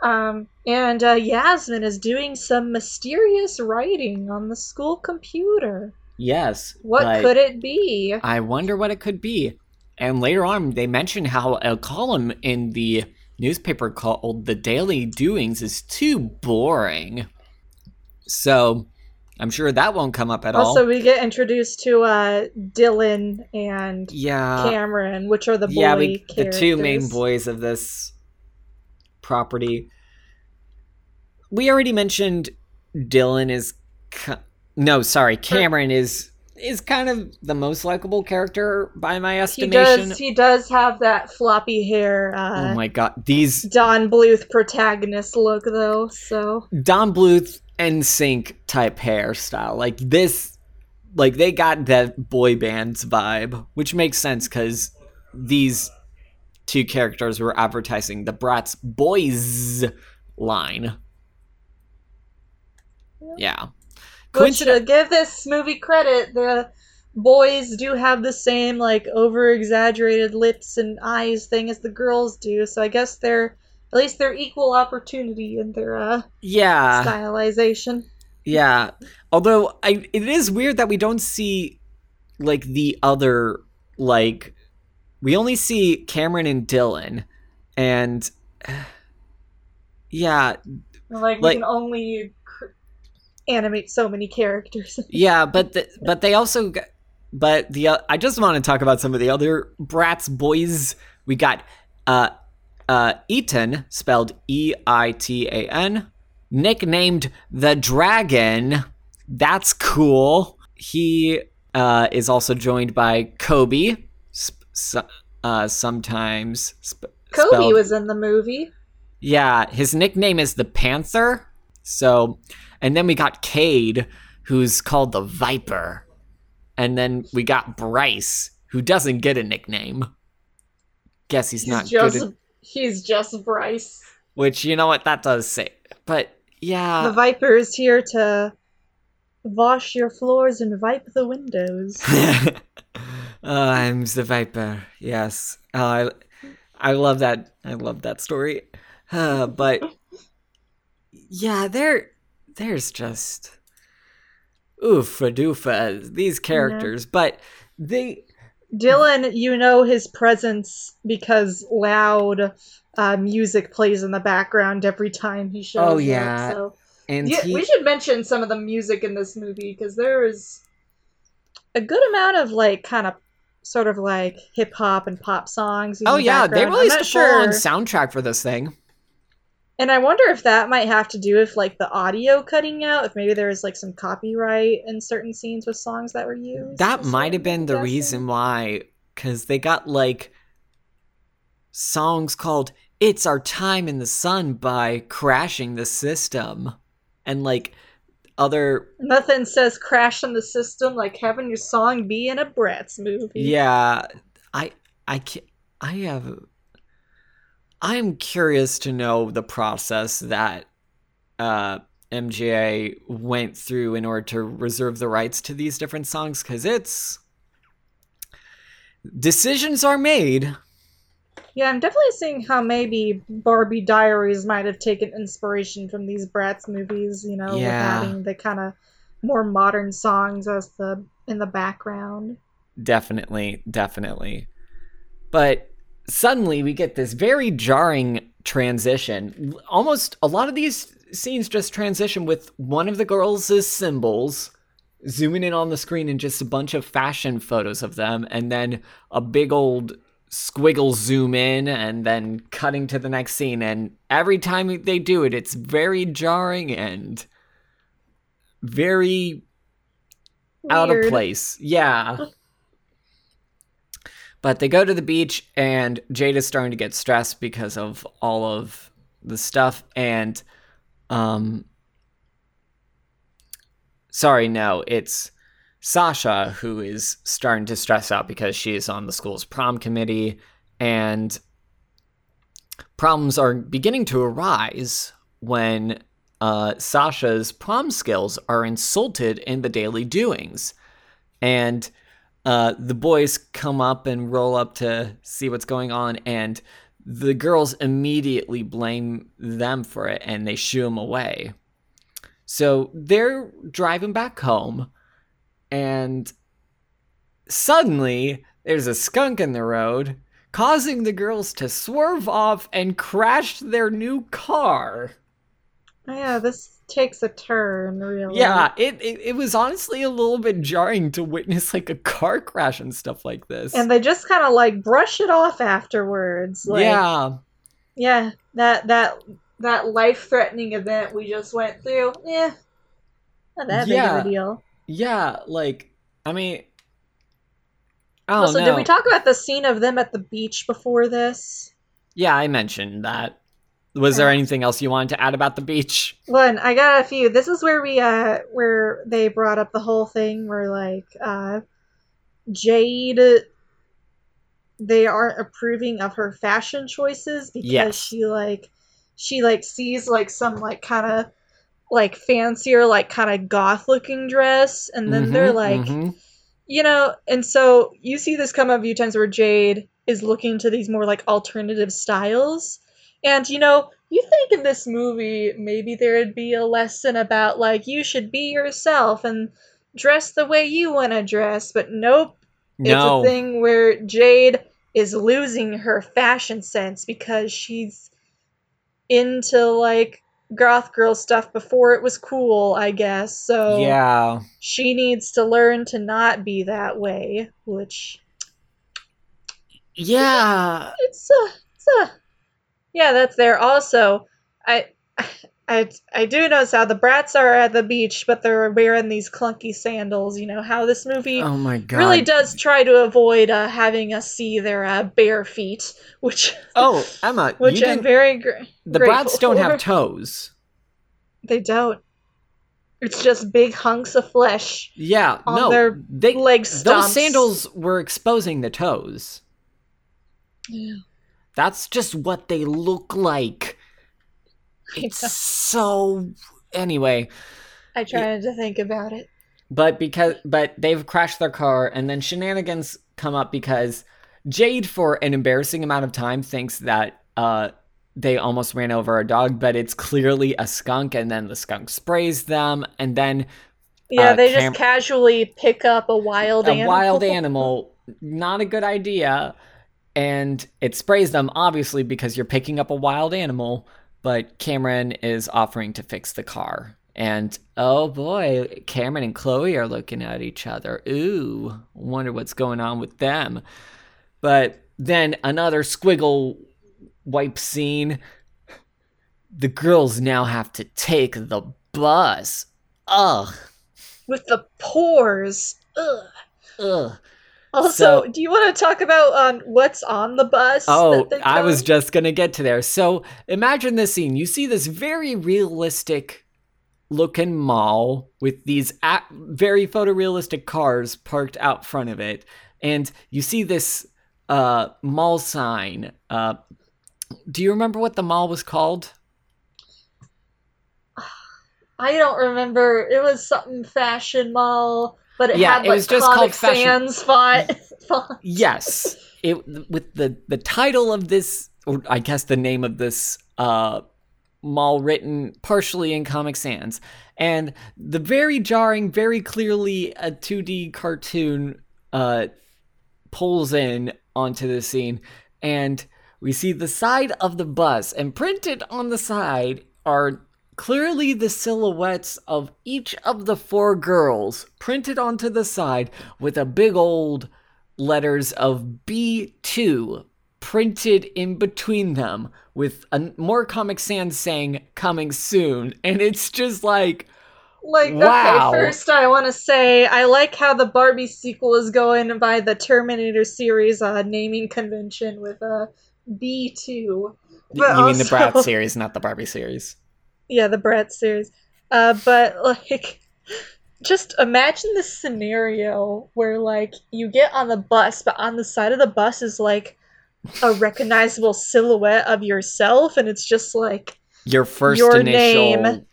Um, and uh, Yasmin is doing some mysterious writing on the school computer. Yes. What could it be? I wonder what it could be. And later on, they mention how a column in the newspaper called The Daily Doings is too boring. So I'm sure that won't come up at Also, all. Also, we get introduced to uh, Dylan and Yeah. Cameron, which are the boy yeah, we, the two main boys of this property. We already mentioned Dylan is. No, sorry, Cameron is is kind of the most likable character by my estimation. He does. He does have that floppy hair. Uh, oh my god, these Don Bluth protagonist look though, so Don Bluth NSYNC type hairstyle. Like this, like they got that boy band's vibe, which makes sense because these two characters were advertising the Bratz Boys line. Yeah. Which uh, give this movie credit, the boys do have the same like over exaggerated lips and eyes thing as the girls do, so I guess they're at least they're equal opportunity in their uh yeah. stylization. Yeah. Although I it is weird that we don't see like the other like we only see Cameron and Dylan and <sighs> yeah, Like, Like- we can only animate so many characters. <laughs> yeah, but the, but they also g- but the uh, I just want to talk about some of the other brats boys. We got uh uh Eitan spelled E I T A N nicknamed the Dragon. That's cool. He uh is also joined by Koby sp- uh sometimes sp- Koby spelled- was in the movie. yeah, his nickname is the Panther. So, and then we got Cade, who's called the Viper. And then we got Bryce, who doesn't get a nickname. Guess he's, He's not just good at, he's just Bryce. which you know what that does say. But yeah. the. Viper is here to wash your floors and wipe the windows. Uh, <laughs> I'm the Viper. Yes. Uh, I I love that. I love that story. Uh, but <laughs> yeah, there there's just oofa doofa these characters, but they Dylan, you know his presence because loud uh, music plays in the background every time he shows Oh, up. yeah. So and yeah, he, we should mention some of the music in this movie because there is a good amount of like kind of sort of like hip hop and pop songs. oh the yeah, they background. I'm released a full-on soundtrack for this thing. And I wonder if that might have to do with like the audio cutting out. If maybe there was like some copyright in certain scenes with songs that were used. That might have been the guessing. reason why, because they got like songs called It's Our Time in the Sun by Crashing the System. And like other, Nothing says crashing the system like having your song be in a Bratz movie. yeah, I, I can't. I have, I'm curious to know the process that uh, MGA went through in order to reserve the rights to these different songs, because it's. Decisions are made. Yeah, I'm definitely seeing how maybe Barbie Diaries might have taken inspiration from these Bratz movies, you know, with Yeah. having the kind of more modern songs as the in the background. Definitely, definitely. But suddenly we get this very jarring transition. Almost a lot of these scenes just transition with one of the girls' symbols zooming in on the screen and just a bunch of fashion photos of them, and then a big old squiggle zoom in and then cutting to the next scene. And every time they do it, it's very jarring and very out of place. Yeah. <laughs> but they go to the beach, and Jade is starting to get stressed because of all of the stuff. And, um, sorry, no, it's Sasha who is starting to stress out because she is on the school's prom committee, and problems are beginning to arise when uh, Sasha's prom skills are insulted in the daily doings. And uh, the boys come up and roll up to see what's going on, and the girls immediately blame them for it and they shoo them away. So they're driving back home, and suddenly there's a skunk in the road, causing the girls to swerve off and crash their new car. Oh, yeah, this takes a turn, really. Yeah, it, it it was honestly a little bit jarring to witness like a car crash and stuff like this. And they just kind of like brush it off afterwards. Like, yeah, yeah, that that that life-threatening event we just went through. Yeah, not that big Yeah. of a deal. yeah, like I mean, I also, know. did we talk about the scene of them at the beach before this? yeah, I mentioned that. Was there anything else you wanted to add about the beach? One, I got a few. This is where we uh where they brought up the whole thing where like uh Jade they aren't approving of her fashion choices because Yes. she like she like sees like some like kind of like fancier like kind of goth looking dress and then they're Mhm, like mhm. you know and so you see this come up a few times where Jade is looking to these more like alternative styles and you know, you think in this movie maybe there'd be a lesson about like you should be yourself and dress the way you want to dress, but nope. no, It's a thing where Jade is losing her fashion sense because she's into like goth girl stuff before it was cool, I guess. So yeah, she needs to learn to not be that way, which yeah, it's a, it's a, yeah, that's there. Also, I, <sighs> I, I do notice how the brats are at the beach, but they're wearing these clunky sandals. You know how this movie oh my god, really does try to avoid uh, having us see their uh, bare feet, <laughs> which, Oh, Emma, <laughs> which you I'm very gr- The brats don't for. have toes. They don't. It's just big hunks of flesh Yeah, on no, their they leg those sandals were exposing the toes. Yeah. That's just what they look like. <laughs> It's so anyway, I tried to think about it. but because but they've crashed their car and then shenanigans come up because Jade for an embarrassing amount of time thinks that uh they almost ran over a dog, but it's clearly a skunk and then the skunk sprays them and then Yeah, Uh, they Cam- just casually pick up a wild a animal. wild <laughs> animal not a good idea and it sprays them obviously because you're picking up a wild animal but cameron is offering to fix the car. And oh boy cameron and chloe are looking at each other. Ooh wonder what's going on with them. But then another squiggle wipe scene. The girls now have to take the bus. Ugh. With the pores. Ugh. ugh Also, So- do you want to talk about um, what's on the bus? Oh, that they I was just gonna get to there. So imagine this scene. You see this very realistic looking mall with these a- very photorealistic cars parked out front of it, and you see this uh, mall sign. Uh, do you remember what the mall was called? <sighs> I don't remember. It was something fashion mall, but it Yeah, had it like was just called Sans <laughs> font. Yes. It with the the title of this, or I guess the name of this uh, mall written partially in Comic Sans, and the very jarring, very clearly a 2D cartoon uh, pulls in onto the scene, and we see the side of the bus, and printed on the side are clearly the silhouettes of each of the four girls printed onto the side with a big old letters of B2 printed in between them with a more Comic Sans saying coming soon. And it's just like, Like, Wow. okay, first I want to say I like how the Barbie sequel is going by the Terminator series uh, naming convention with uh, B2. But you mean the Brat series, not the Barbie series. Yeah, the Brat series. Uh, but like, just imagine this scenario where like you get on the bus, but on the side of the bus is like a recognizable silhouette of yourself, and it's just like Your first Your initial name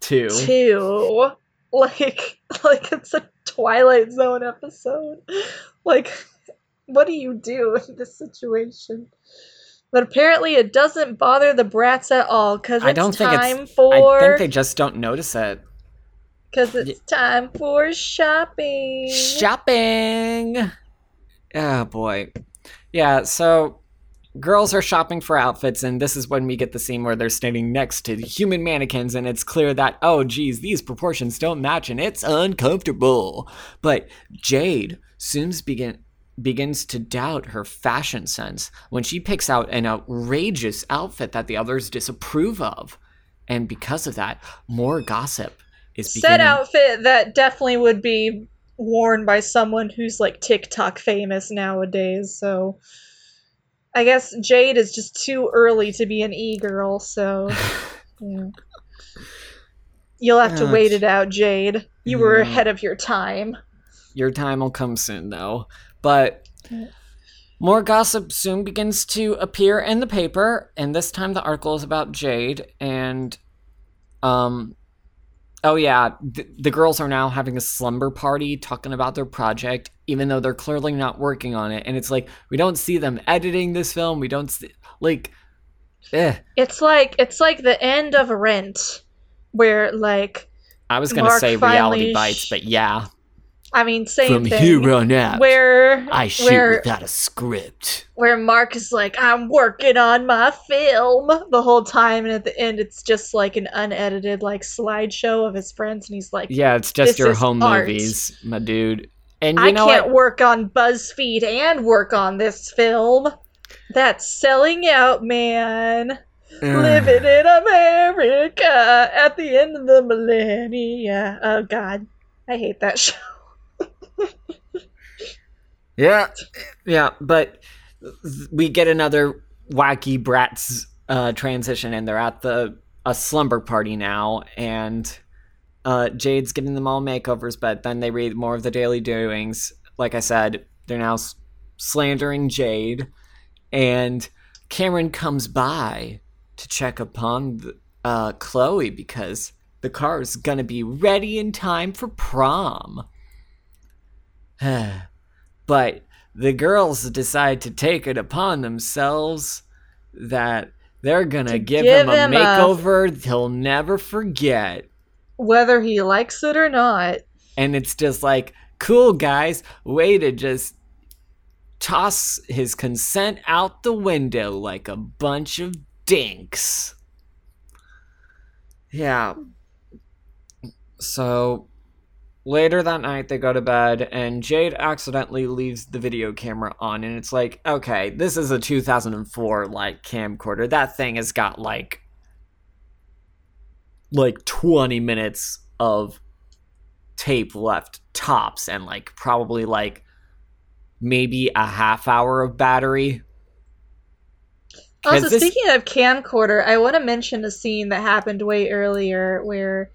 two. two, like <laughs> like it's a Twilight Zone episode. Like, what do you do in this situation? But apparently, it doesn't bother the brats at all because I it's don't think it's- time for. I think they just don't notice it. Because it's time for shopping. Shopping. Oh boy. Yeah, so girls are shopping for outfits, and this is when we get the scene where they're standing next to human mannequins, and it's clear that, oh geez, these proportions don't match, and it's uncomfortable. But Jade soon begin begins to doubt her fashion sense when she picks out an outrageous outfit that the others disapprove of. And because of that, more gossip is beginning. Outfit that definitely would be worn by someone who's like TikTok famous nowadays. So I guess Jade is just too early to be an e girl. So <laughs> yeah. you'll have to wait it out, Jade. You were mm-hmm. ahead of your time. Your time will come soon, though. But more gossip soon begins to appear in the paper, and this time the article is about Jade. And, um, oh yeah, th- the girls are now having a slumber party talking about their project, even though they're clearly not working on it. And it's like we don't see them editing this film. We don't see like, eh. It's like it's like the end of a Rent, where like I was gonna say finally reality bites, sh- but yeah, I mean same from thing. here on out, where I shoot where without a script. where Mark is like, I'm working on my film the whole time, and at the end, it's just like an unedited like slideshow of his friends, and he's like, Yeah, it's just your home art. movies, my dude. And you I can't what? work on BuzzFeed and work on this film. That's selling out, man. Living in America at the end of the millennia. Oh God, I hate that <laughs> show. Yeah, yeah, but we get another wacky brats uh, transition, and they're at the a slumber party now, and uh, Jade's giving them all makeovers, but then they read more of the daily doings. Like I said, they're now slandering Jade, and Cameron comes by to check upon uh, Chloe because the car is gonna be ready in time for prom. <sighs> but the girls decide to take it upon themselves that they're gonna To give, give him a him a- makeover he'll never forget. Whether he likes it or not. and it's just like, cool guys, way to just toss his consent out the window like a bunch of dinks. Yeah. So later that night they go to bed and Jade accidentally leaves the video camera on and it's like, okay, this is a 2004 like camcorder. That thing has got like like 20 minutes of tape left tops and like probably like maybe a half hour of battery Also, this- speaking of camcorder, I want to mention a scene that happened way earlier where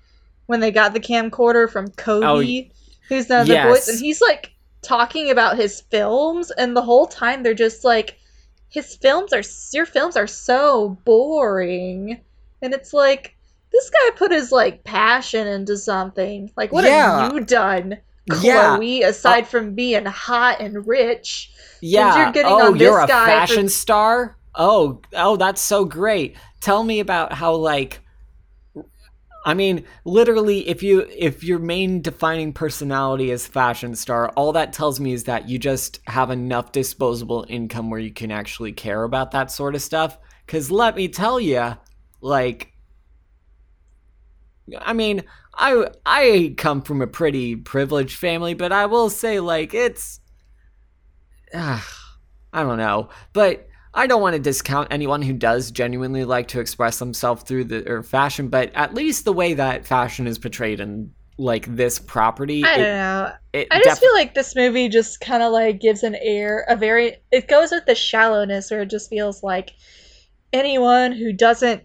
when they got the camcorder from Cody, Oh, who's one of the yes. boys, and he's like talking about his films, and the whole time they're just like, his films are your films are so boring, and it's like this guy put his like passion into something. Like, what Yeah. have you done, Yeah. Chloe? Oh. Aside from being hot and rich, Yeah. you're getting oh, on this you're a guy for- fashion star? Oh, oh, that's so great. Tell me about how like I mean, literally if you if your main defining personality is fashion star, all that tells me is that you just have enough disposable income where you can actually care about that sort of stuff. Cuz let me tell you, like I mean, I I come from a pretty privileged family, but I will say like it's ah, I don't know, but I don't want to discount anyone who does genuinely like to express themselves through the or fashion, but at least the way that fashion is portrayed in like this property, I it- don't know. it I just def- feel like this movie just kind of like gives an air, a very. It goes with the shallowness, where it just feels like anyone who doesn't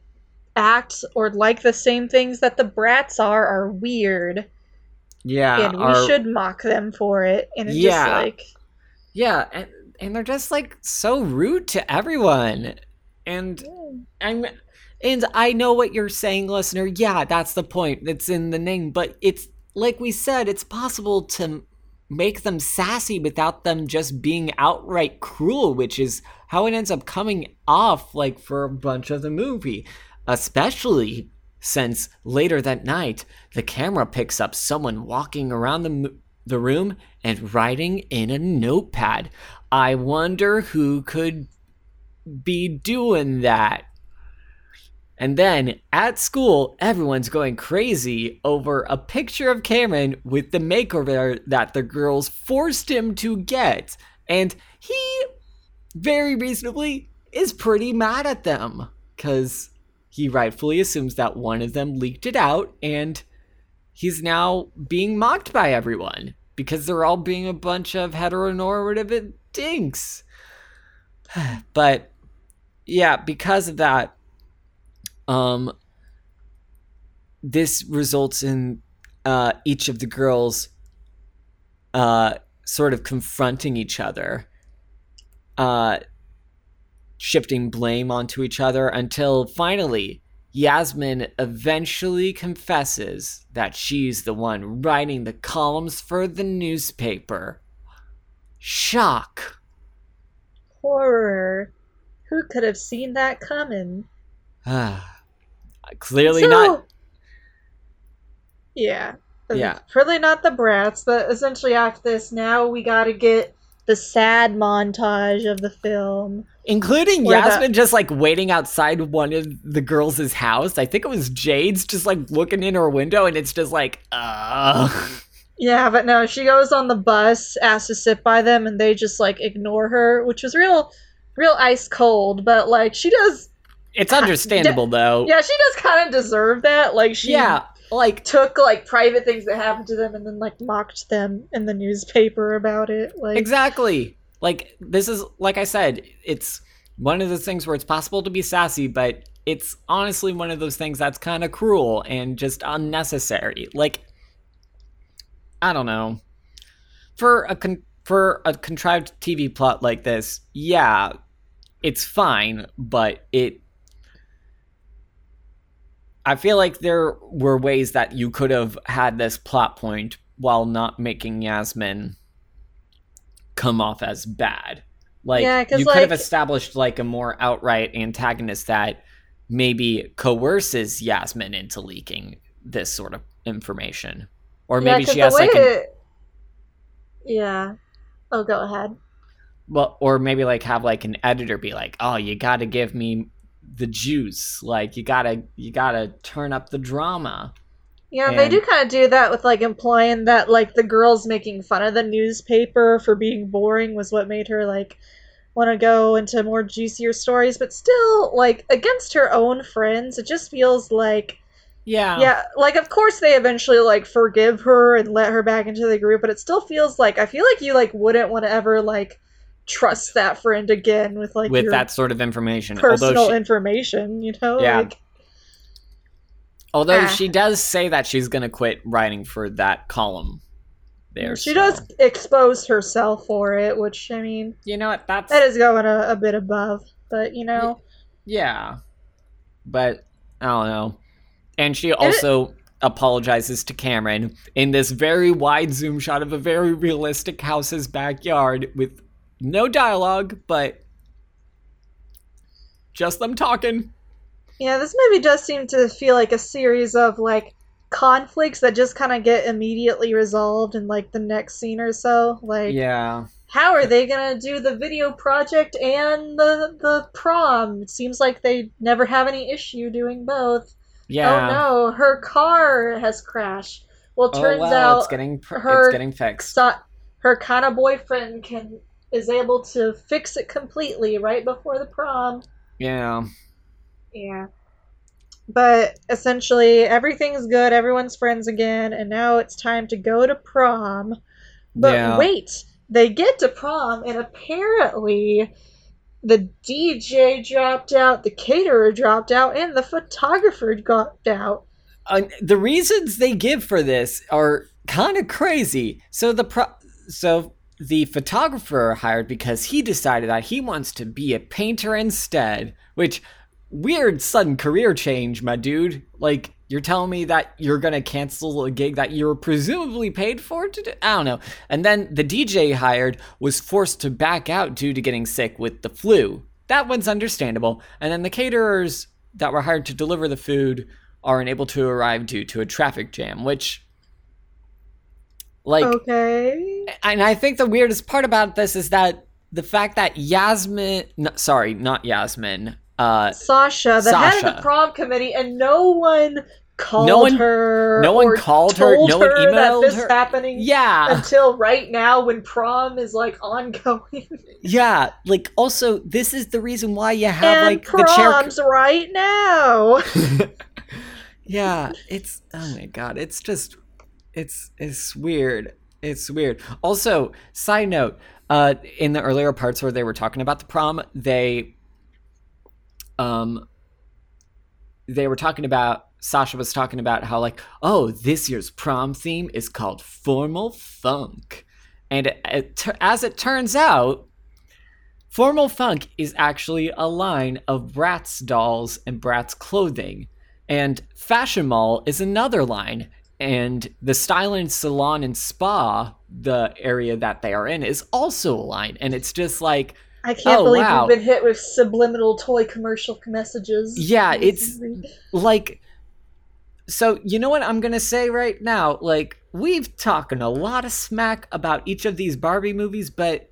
act or like the same things that the brats are are weird, yeah, and we our- should mock them for it. And it's Yeah. just like, yeah, and and they're just like so rude to everyone, and I'm and I know what you're saying, listener. Yeah, that's the point. It's in the name, but it's like we said, it's possible to make them sassy without them just being outright cruel, which is how it ends up coming off like for a bunch of the movie, especially since later that night the camera picks up someone walking around the the room and writing in a notepad. I wonder who could be doing that. And then at school, everyone's going crazy over a picture of Cameron with the makeover that the girls forced him to get. And he, very reasonably, is pretty mad at them because he rightfully assumes that one of them leaked it out and he's now being mocked by everyone because they're all being a bunch of heteronormative dinks. <sighs> but yeah, because of that, um, this results in uh, each of the girls uh, sort of confronting each other, uh, shifting blame onto each other until finally Yasmin eventually confesses that she's the one writing the columns for the newspaper. Shock. horror. Who could have seen that coming? Ah, <sighs> Clearly So- not. Yeah. Yeah. Probably not the brats. But essentially, after this, now we gotta get the sad montage of the film. Including Where the- Yasmin just like waiting outside one of the girls' house. I think it was Jade's just like looking in her window and it's just like, uh Yeah, but no, she goes on the bus, asks to sit by them, and they just like ignore her, which was real, real ice cold. But like, she does, It's understandable though. yeah, she does kind of deserve that. Like, she Yeah, like took like private things that happened to them and then like mocked them in the newspaper about it. Like, exactly. Like this is like I said, it's one of those things where it's possible to be sassy, but it's honestly one of those things that's kind of cruel and just unnecessary. Like I don't know. For a con- for a contrived TV plot like this, yeah, it's fine, but it I feel like there were ways that you could have had this plot point while not making Yasmin come off as bad. Like Yeah, you could have established like a more outright antagonist that maybe coerces Yasmin into leaking this sort of information. or maybe 'cause she has like an, Yeah. Oh, go ahead. well, or maybe like have like an editor be like, "Oh, you got to give me the juice. Like you gotta you gotta turn up the drama." Yeah, they do kind of do that with like implying that like the girls making fun of the newspaper for being boring was what made her like want to go into more juicier stories, but still like against her own friends, it just feels like Yeah. yeah, like of course they eventually like forgive her and let her back into the group, but it still feels like I feel like you like wouldn't want to ever like trust that friend again with like with that sort of information. personal she, information, you know? Yeah. Like although Ah. she does say that she's gonna quit writing for that column. There, she so- does expose herself for it, which I mean You know what? That's that is going a, a bit above, but you know, Yeah. But I don't know. And she also apologizes to Cameron in this very wide zoom shot of a very realistic house's backyard with no dialogue, but just them talking. Yeah, this movie does seem to feel like a series of like conflicts that just kind of get immediately resolved in like the next scene or so. Like, Yeah. how are they gonna do the video project and the the prom? It seems like they never have any issue doing both. Yeah. Oh no, her car has crashed. Well, Oh, turns well, out it's getting pr- her it's getting fixed. so- her kind of boyfriend can is able to fix it completely right before the prom. Yeah. Yeah. But essentially, everything's good, everyone's friends again, and now it's time to go to prom. But Yeah. wait, they get to prom, and apparently the DJ dropped out, the caterer dropped out, and the photographer dropped out. uh, the reasons they give for this are kind of crazy. So the pro- so the photographer hired because he decided that he wants to be a painter instead, which weird sudden career change, my dude. Like you're telling me that you're to cancel a gig that you're presumably paid for to do? I don't know. And then the DJ hired was forced to back out due to getting sick with the flu. That one's understandable. And then the caterers that were hired to deliver the food are unable to arrive due to a traffic jam, which like Okay. and I think the weirdest part about this is that the fact that Yasmin no, sorry, not Yasmin, uh Sasha, the head of the prom committee, and no one called No one- her. no one called her, no one her that this her. happening yeah. until right now when prom is like ongoing. <laughs> Yeah, like also this is the reason why you have and like the chair prom's right now. <laughs> yeah, it's oh my god, it's just it's it's weird. It's weird. Also, side note, uh in the earlier parts where they were talking about the prom, they um they were talking about Sasha was talking about how like, oh, this year's prom theme is called formal funk. And it, it, as it turns out, Formal Funk is actually a line of Bratz dolls and Bratz clothing. And Fashion Mall is another line. And the Style and Salon and Spa, the area that they are in, is also a line. And it's just like, I can't Oh, believe wow. we've been hit with subliminal toy commercial messages. Yeah, it's- like so you know what i'm gonna say right now like we've talking a lot of smack about each of these barbie movies but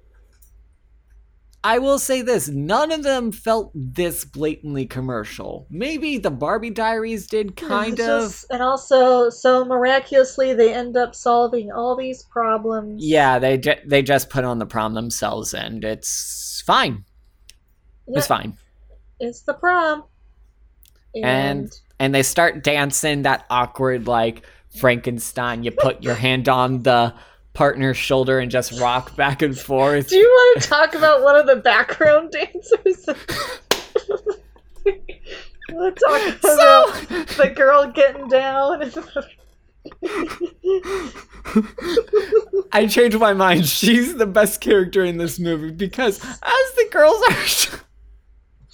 i will say this none of them felt this blatantly commercial maybe the barbie diaries did kind It's of and also so miraculously they end up solving all these problems. yeah they ju- they just put on the prom themselves and it's fine it's fine It's the prom. And- and they start dancing that awkward like frankenstein you put your hand on the partner's shoulder and just rock back and forth Do you want to talk about one of the background <laughs> dancers? <laughs> to talk about so the girl getting down? I changed my mind. She's the best character in this movie because as the girls are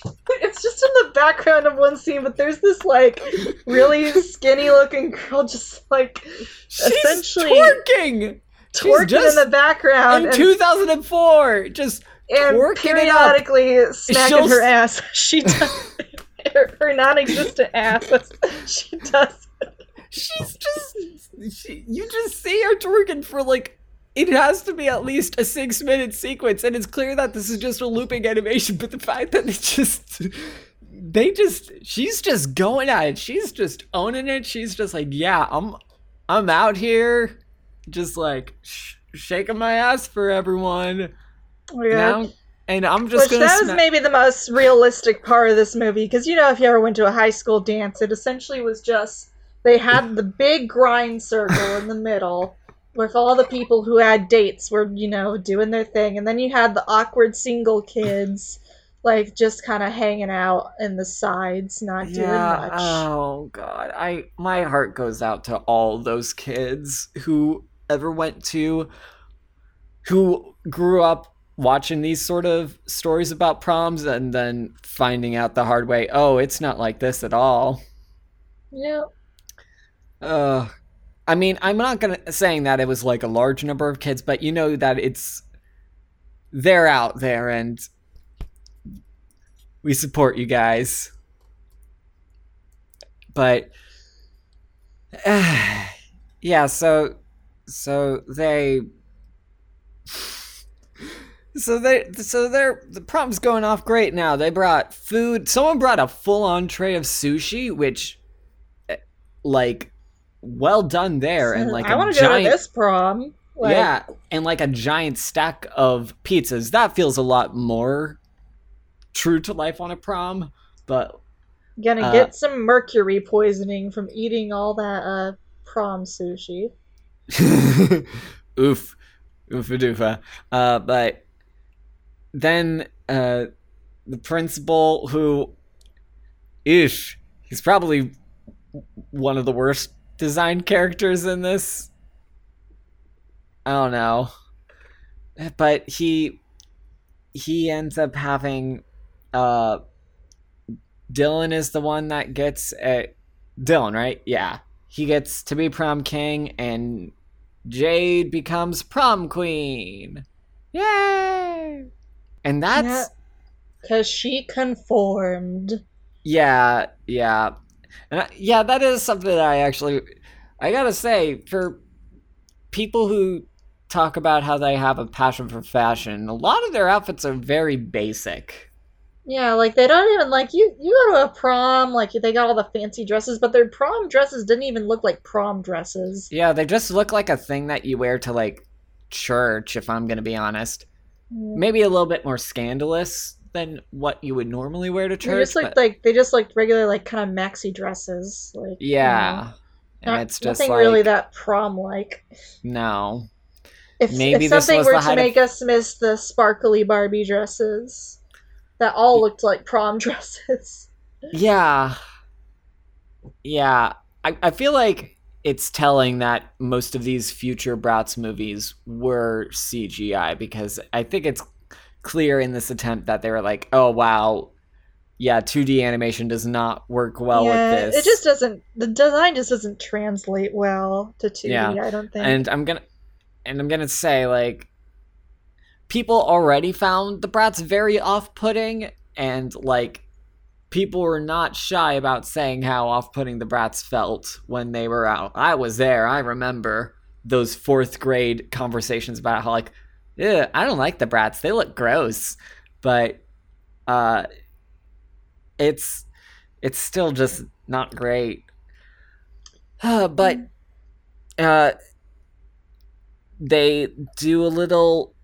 <laughs> it's just in the background of one scene, but there's this like really skinny looking girl just like she's Essentially, twerking She's twerking just in the background in and, 2004 just and twerking periodically smacking She'll her ass. <laughs> She does her, her non-existent ass. <laughs> She does. She's just she, you just see her twerking for like it has to be at least a six minute sequence and it's clear that this is just a looping animation but the fact that it's just they just she's just going at it. She's just owning it. She's just like yeah i'm i'm out here just like sh- shaking my ass for everyone. Oh now, and i'm just Which that was maybe the most realistic part of this movie because you know if you ever went to a high school dance, it essentially was just they had the big grind circle in the middle with all the people who had dates were you know doing their thing, and then you had the awkward single kids like just kind of hanging out in the sides, not doing yeah much. oh god. I my heart goes out to all those kids who ever went to who grew up watching these sort of stories about proms and then finding out the hard way oh it's not like this at all. Yeah, uh i mean i'm not gonna saying that it was like a large number of kids but you know that it's they're out there and we support you guys. But <sighs> yeah so so they so they so they're the prom's going off great now. They brought food someone brought a full-on tray of sushi which eh, like well done there and <laughs> like I a want to go giant to this prom. Like, yeah and like a giant stack of pizzas that feels a lot more true to life on a prom but gonna uh, get some mercury poisoning from eating all that uh prom sushi. <laughs> oof oofa doofa uh but then uh the principal who ish he's probably one of the worst designed characters in this? I don't know. But he he ends up having uh dylan is the one that gets a dylan right? Yeah. He gets to be prom king and jade becomes prom queen. Yay! And that's Cause she conformed. yeah yeah and I, yeah that is something that i actually i gotta say for people who talk about how they have a passion for fashion a lot of their outfits are very basic Yeah, like they don't even like you. You go to a prom, like they got all the fancy dresses, but their prom dresses didn't even look like prom dresses. yeah they just look like a thing that you wear to like church if i'm gonna be honest Yeah. maybe a little bit more scandalous than what you would normally wear to church. They just looked but- like they just looked regular, like kind of maxi dresses. Like you know, yeah and not- it's just nothing like really that prom like. no If, Maybe if something was were to height of- make us miss the sparkly Barbie dresses, that all looked like prom <laughs> dresses. Yeah. Yeah. I, I feel like it's telling that most of these future Bratz movies were CGI because I think it's clear in this attempt that they were like, oh, wow. Yeah, 2D animation does not work well yeah, with this. it just doesn't. The design just doesn't translate well to 2D. Yeah, I don't think. and I'm gonna and I'm gonna say like people already found the Bratz very off-putting and like people were not shy about saying how off-putting the Bratz felt when they were out i was there i remember those fourth grade conversations about how like yeah i don't like the Bratz they look gross but uh it's it's still just not great <sighs> but uh they do a little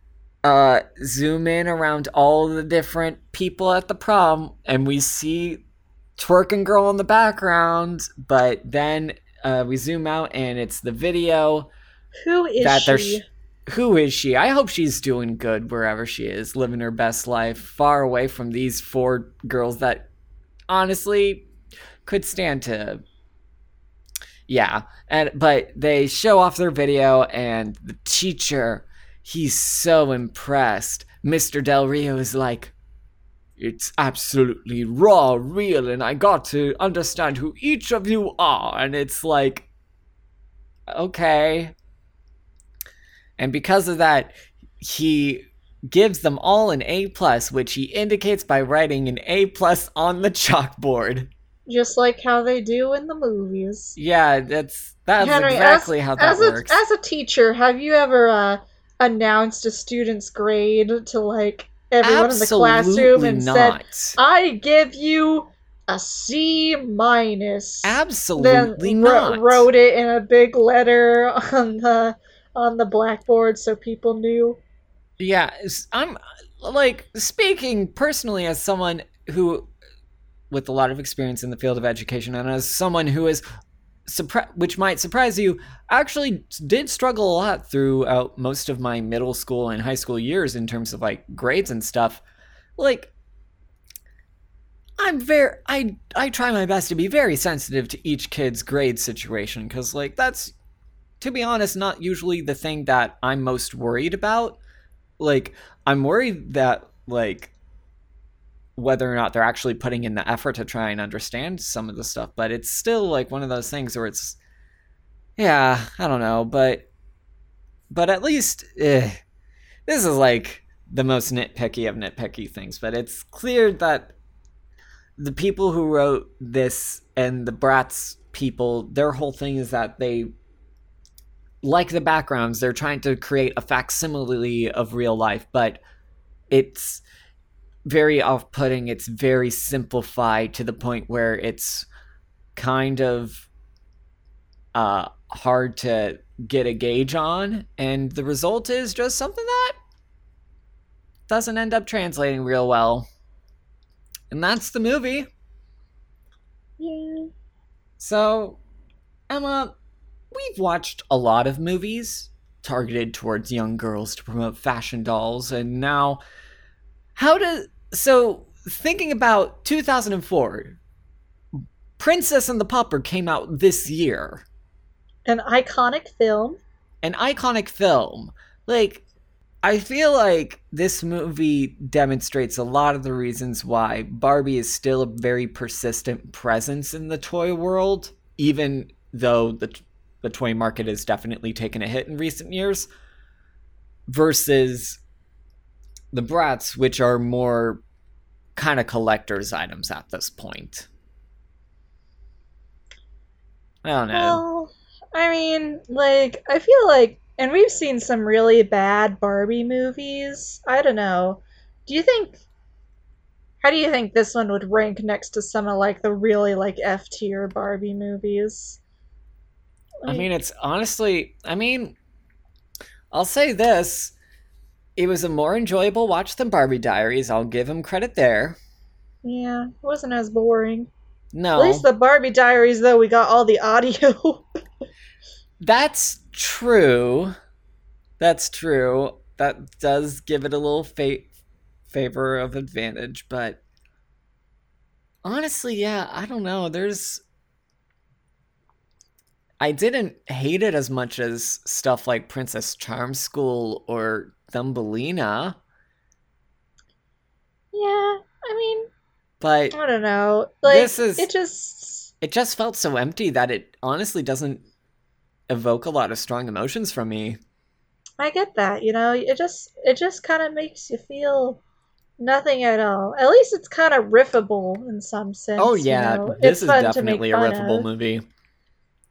uh zoom in around all the different people at the prom and we see twerking girl in the background but then uh we zoom out and it's the video Who is that she? Who is she? I hope she's doing good wherever she is living her best life far away from these four girls that honestly could stand to yeah. And but they show off their video and the teacher he's so impressed. Mr del rio is like it's absolutely raw real and i got to understand who each of you are. And it's like okay and because of that he gives them all an a plus which he indicates by writing an a plus on the <laughs> chalkboard just like how they do in the movies. Yeah, that's that's Henry, exactly as, how that as works. A, as a teacher, have you ever uh, announced a student's grade to like everyone in the classroom and not. said, "I give you a C minus"? Absolutely then not. wrote it in a big letter <laughs> on the on the blackboard so people knew. Yeah, I'm like speaking personally as someone who, with a lot of experience in the field of education, and as someone who is, which might surprise you, actually did struggle a lot throughout most of my middle school and high school years in terms of like grades and stuff. Like, I'm very, I I try my best to be very sensitive to each kid's grade situation because like that's, to be honest, not usually the thing that I'm most worried about. Like i'm worried that like whether or not they're actually putting in the effort to try and understand some of the stuff but it's still like one of those things where it's yeah i don't know but but at least eh, this is like the most nitpicky of nitpicky things but it's clear that the people who wrote this and the Bratz people their whole thing is that they like the backgrounds, they're trying to create a facsimile of real life, but it's very off putting. It's very simplified to the point where it's kind of uh, hard to get a gauge on. And the result is just something that doesn't end up translating real well. And that's the movie. Yeah. So, Emma, we've watched a lot of movies targeted towards young girls to promote fashion dolls, and now, how does. So, thinking about 2004, Princess and the Pauper came out this year. An iconic film. An iconic film. Like, I feel like this movie demonstrates a lot of the reasons why Barbie is still a very persistent presence in the toy world, even though the the toy market has definitely taken a hit in recent years, versus the Bratz which are more kind of collector's items at this point. I don't know. Well, I mean, like, I feel like, and we've seen some really bad Barbie movies. I don't know. Do you think, how do you think this one would rank next to some of, like, the really, like, F tier Barbie movies? I mean, it's honestly, I mean, I'll say this. It was a more enjoyable watch than Barbie Diaries. I'll give him credit there. yeah, it wasn't as boring. No, At least the Barbie Diaries, though, we got all the audio. <laughs> that's true. That's true. That does give it a little fa- favor of advantage, but honestly, yeah, I don't know. There's. I didn't hate it as much as stuff like Princess Charm School or Thumbelina, yeah, I mean, but I don't know. Like, This is- it just. it just felt so empty that it honestly doesn't evoke a lot of strong emotions from me. I get that, you know. It just it just kind of makes you feel nothing at all. At least it's kind of riffable in some sense. Oh you yeah, know? this It's is definitely a riffable of, movie.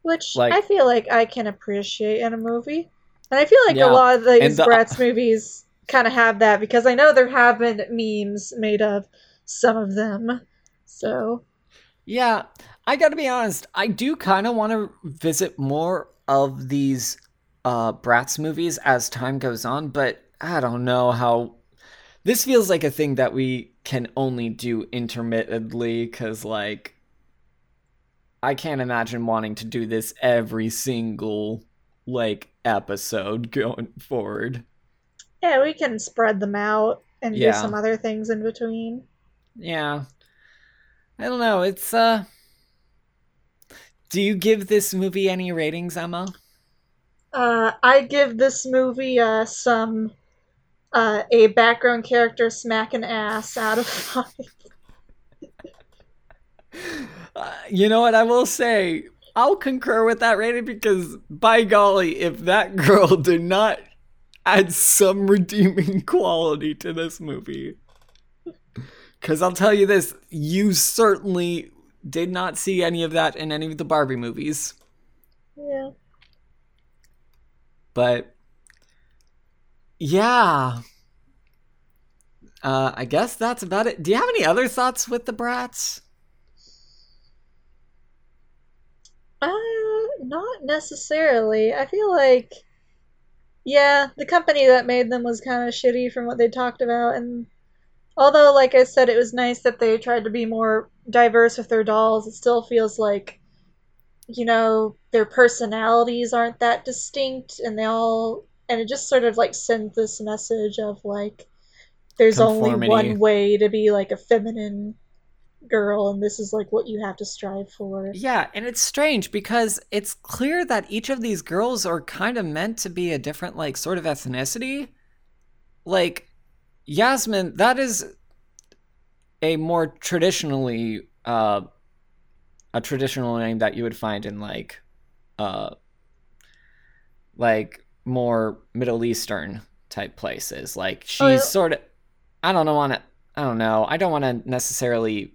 Which like- I feel like I can appreciate in a movie, and I feel like Yeah, a lot of these the- Bratz movies kind of have that because I know there have been memes made of some of them. So Yeah, I gotta be honest. I do kind of want to visit more of these uh, Bratz movies as time goes on, but I don't know how. This feels like a thing that we can only do intermittently, because, like, I can't imagine wanting to do this every single, like, episode going forward. yeah, we can spread them out and do some other things in between. Yeah. I don't know. It's, uh. Do you give this movie any ratings, Emma? Uh, I give this movie uh, some uh, a background character smacking ass out of <laughs> five. <laughs> Uh, you know what I will say? I'll concur with that rating because, by golly, if that <laughs> girl did not add some redeeming <laughs> quality to this movie, because I'll tell you this, you certainly did not see any of that in any of the Barbie movies. Yeah. But yeah. Uh, I guess that's about it. Do you have any other thoughts with the Bratz? Uh, not necessarily. I feel like, yeah, the company that made them was kind of shitty from what they talked about, and although, like I said, it was nice that they tried to be more diverse with their dolls, it still feels like, you know, their personalities aren't that distinct, and they all, and it just sort of like sends this message of like, there's only one way to be like a feminine girl, and this is like what you have to strive for. Yeah, and it's strange because it's clear that each of these girls are kind of meant to be a different, like, sort of ethnicity. Like, Yasmin, that is a more traditionally, uh, a traditional name that you would find in, like, uh, like, more Middle Eastern type places. Like, she's Oh, yeah. sort of, I don't know, want to, I don't know, I don't want to necessarily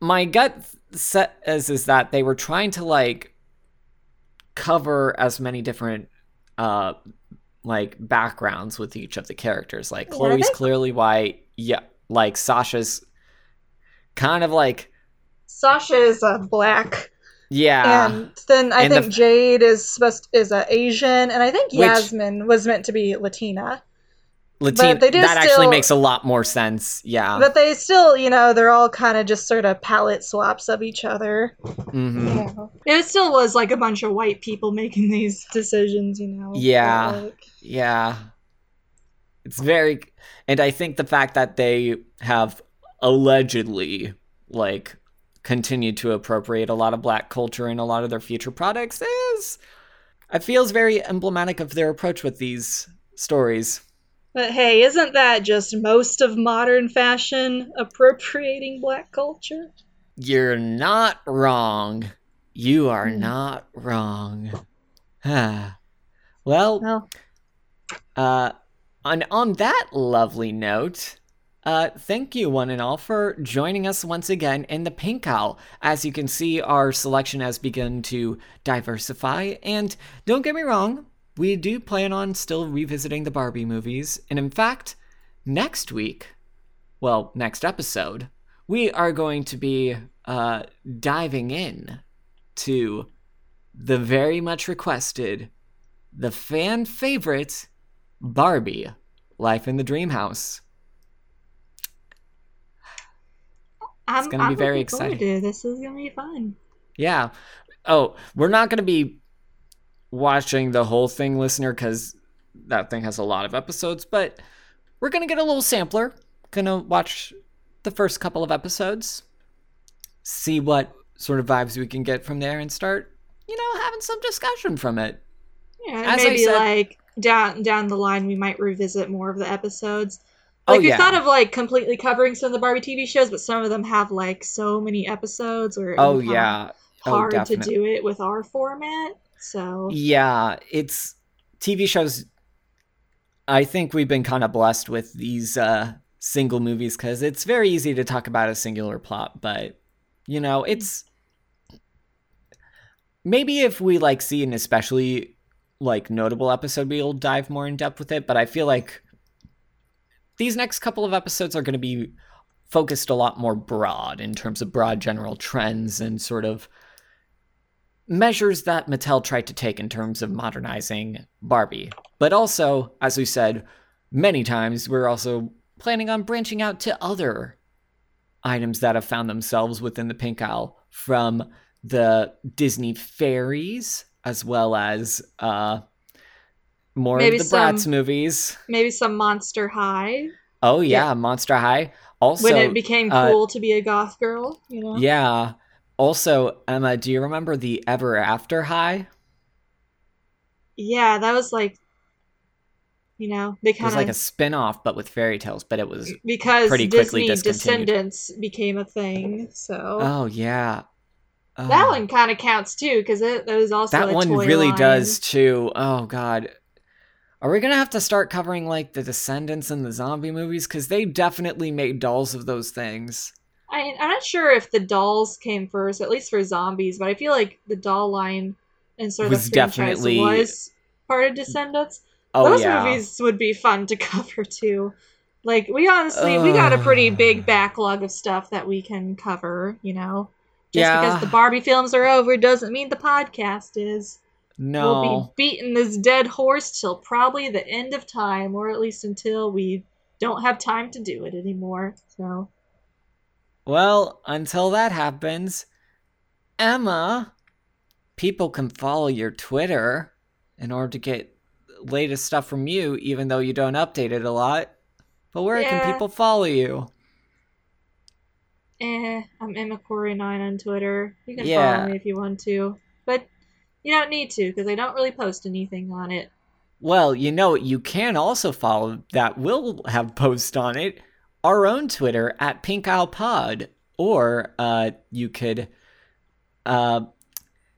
my gut set is is that they were trying to like cover as many different uh like backgrounds with each of the characters. Like chloe's clearly white. Yeah like sasha's kind of like Sasha is uh, black, yeah. And then I And think f- Jade is supposed is a Asian, and I think Which- Yasmin was meant to be Latina. Latina, but they do that actually makes a lot more sense yeah But they still, you know, they're all kind of just sort of palette swaps of each other. hmm It still was like a bunch of white people making these decisions, you know. Yeah. like- Yeah. It's very and I think the fact that they have allegedly like continued to appropriate a lot of black culture in a lot of their future products is it feels very emblematic of their approach with these stories. But hey, isn't that just most of modern fashion appropriating black culture? You're not wrong. You are Hmm. not wrong. <sighs> well, Well, Uh, and on that lovely note, uh, thank you one and all for joining us once again in the Pink Aisle. As you can see, our selection has begun to diversify, and don't get me wrong, we do plan on still revisiting the Barbie movies. And in fact, next week, well, next episode, we are going to be uh, diving in to the very much requested, the fan favorite Barbie, Life in the Dream House. I'm gonna be very exciting. This is gonna be fun. Yeah. Oh, we're not going to be watching the whole thing, listener, because that thing has a lot of episodes, but we're going to get a little sampler. Going to watch the first couple of episodes, see what sort of vibes we can get from there, and start, you know, having some discussion from it. Yeah, As maybe said- like down down the line we might revisit more of the episodes. Oh, Like we yeah. thought of like completely covering some of the Barbie TV shows, but some of them have like so many episodes or Oh, yeah. Oh, hard to do it with our format. So Yeah, it's TV shows. I think we've been kind of blessed with these uh, single movies because it's very easy to talk about a singular plot, but you know, it's maybe if we like see an especially like notable episode, we'll dive more in depth with it. But I feel like these next couple of episodes are going to be focused a lot more broad in terms of broad general trends and sort of measures that Mattel tried to take in terms of modernizing Barbie. But also, as we said many times, we're also planning on branching out to other items that have found themselves within the Pink Aisle from the Disney fairies as well as uh, more Maybe of the Bratz some- movies. maybe some Monster High Oh yeah, Monster High. Also, when it became uh, cool to be a goth girl. You know. yeah. Also, Emma, do you remember the Ever After High? Yeah, that was like, you know, they It was like a of spin-off but with fairy tales, but it was because pretty quickly Disney discontinued. Descendants became a thing. So Oh yeah. Oh. that one kind of counts too because it that was also That a one really line. does too. Oh god. Are we gonna have to start covering like the Descendants and the zombie movies? Because they definitely made dolls of those things. I, I'm not sure if the dolls came first, at least for zombies, but I feel like the doll line and sort of Was the franchise definitely- was part of Descendants. Oh Those yeah. movies would be fun to <laughs> cover too. Like we honestly, we got a pretty big backlog of stuff that we can cover. You know, just Yeah. because the Barbie films are over doesn't mean the podcast is. No. We'll be beating this dead horse till probably the end of time, or at least until we don't have time to do it anymore. So Well, until that happens, Emma, people can follow your Twitter in order to get latest stuff from you, even though you don't update it a lot. But where Yeah. can people follow you? Eh, I'm Emma Corry nine on Twitter. You can Yeah. follow me if you want to, but you don't need to because I don't really post anything on it. Well, you know, you can also follow that will have posts on it, our own Twitter at Pink Aisle Pod, or uh, you could uh,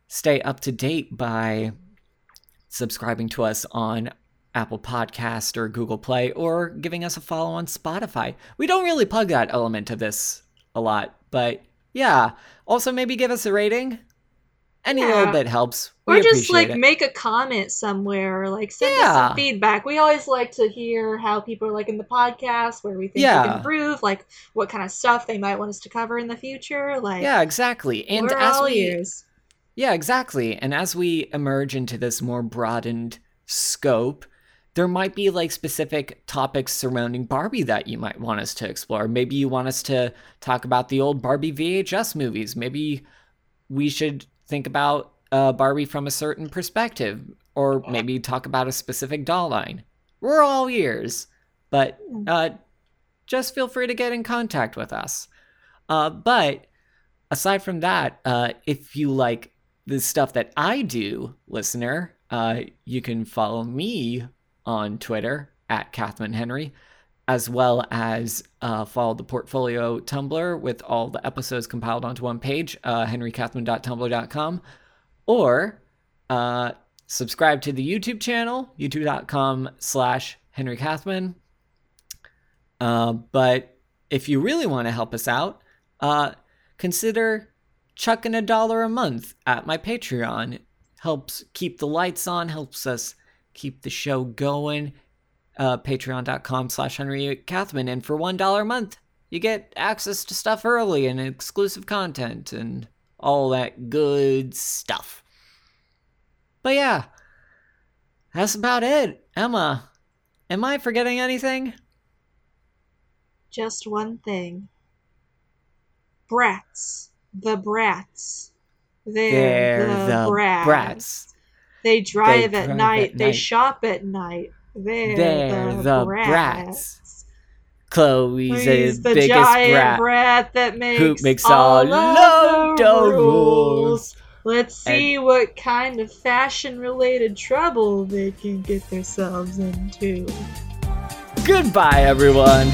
stay up to date by subscribing to us on Apple Podcast or Google Play, or giving us a follow on Spotify. We don't really plug that element of this a lot, but yeah. Also, maybe give us a rating. Any little bit helps. We or just like it. make a comment somewhere, or like send us some feedback. We always like to hear how people are liking the podcast, where we think we Yeah. can improve, like what kind of stuff they might want us to cover in the future. Like, Yeah, exactly. And as we ears. Yeah, exactly. And as we emerge into this more broadened scope, there might be like specific topics surrounding Barbie that you might want us to explore. Maybe you want us to talk about the old Barbie VHS movies. Maybe we should think about uh, Barbie from a certain perspective, or maybe talk about a specific doll line. We're all ears, but uh, just feel free to get in contact with us. Uh, but aside from that, uh, if you like the stuff that I do, listener, uh, you can follow me on Twitter at Kathman Henry, as well as uh, follow the portfolio Tumblr with all the episodes compiled onto one page, uh, henrykathman.tumblr.com, or uh, subscribe to the YouTube channel, youtube.com slash Henry Kathman. Uh, but if you really want to help us out, uh, consider chucking a dollar a month at my Patreon. Helps keep the lights on, helps us keep the show going. Uh, Patreon.com slash Henry Kathman. And for $1 a month, you get access to stuff early and exclusive content and all that good stuff. But yeah, that's about it. Emma, am I forgetting anything? Just one thing. Brats. The brats. They're, They're the, the brats. brats. They drive at drive night. at They shop at night. They're, They're the, the brats. brats. Chloe's the, biggest giant brat. brat that makes, who makes all, all of the rules. rules. Let's see what kind of fashion-related trouble they can get themselves into. Goodbye, everyone.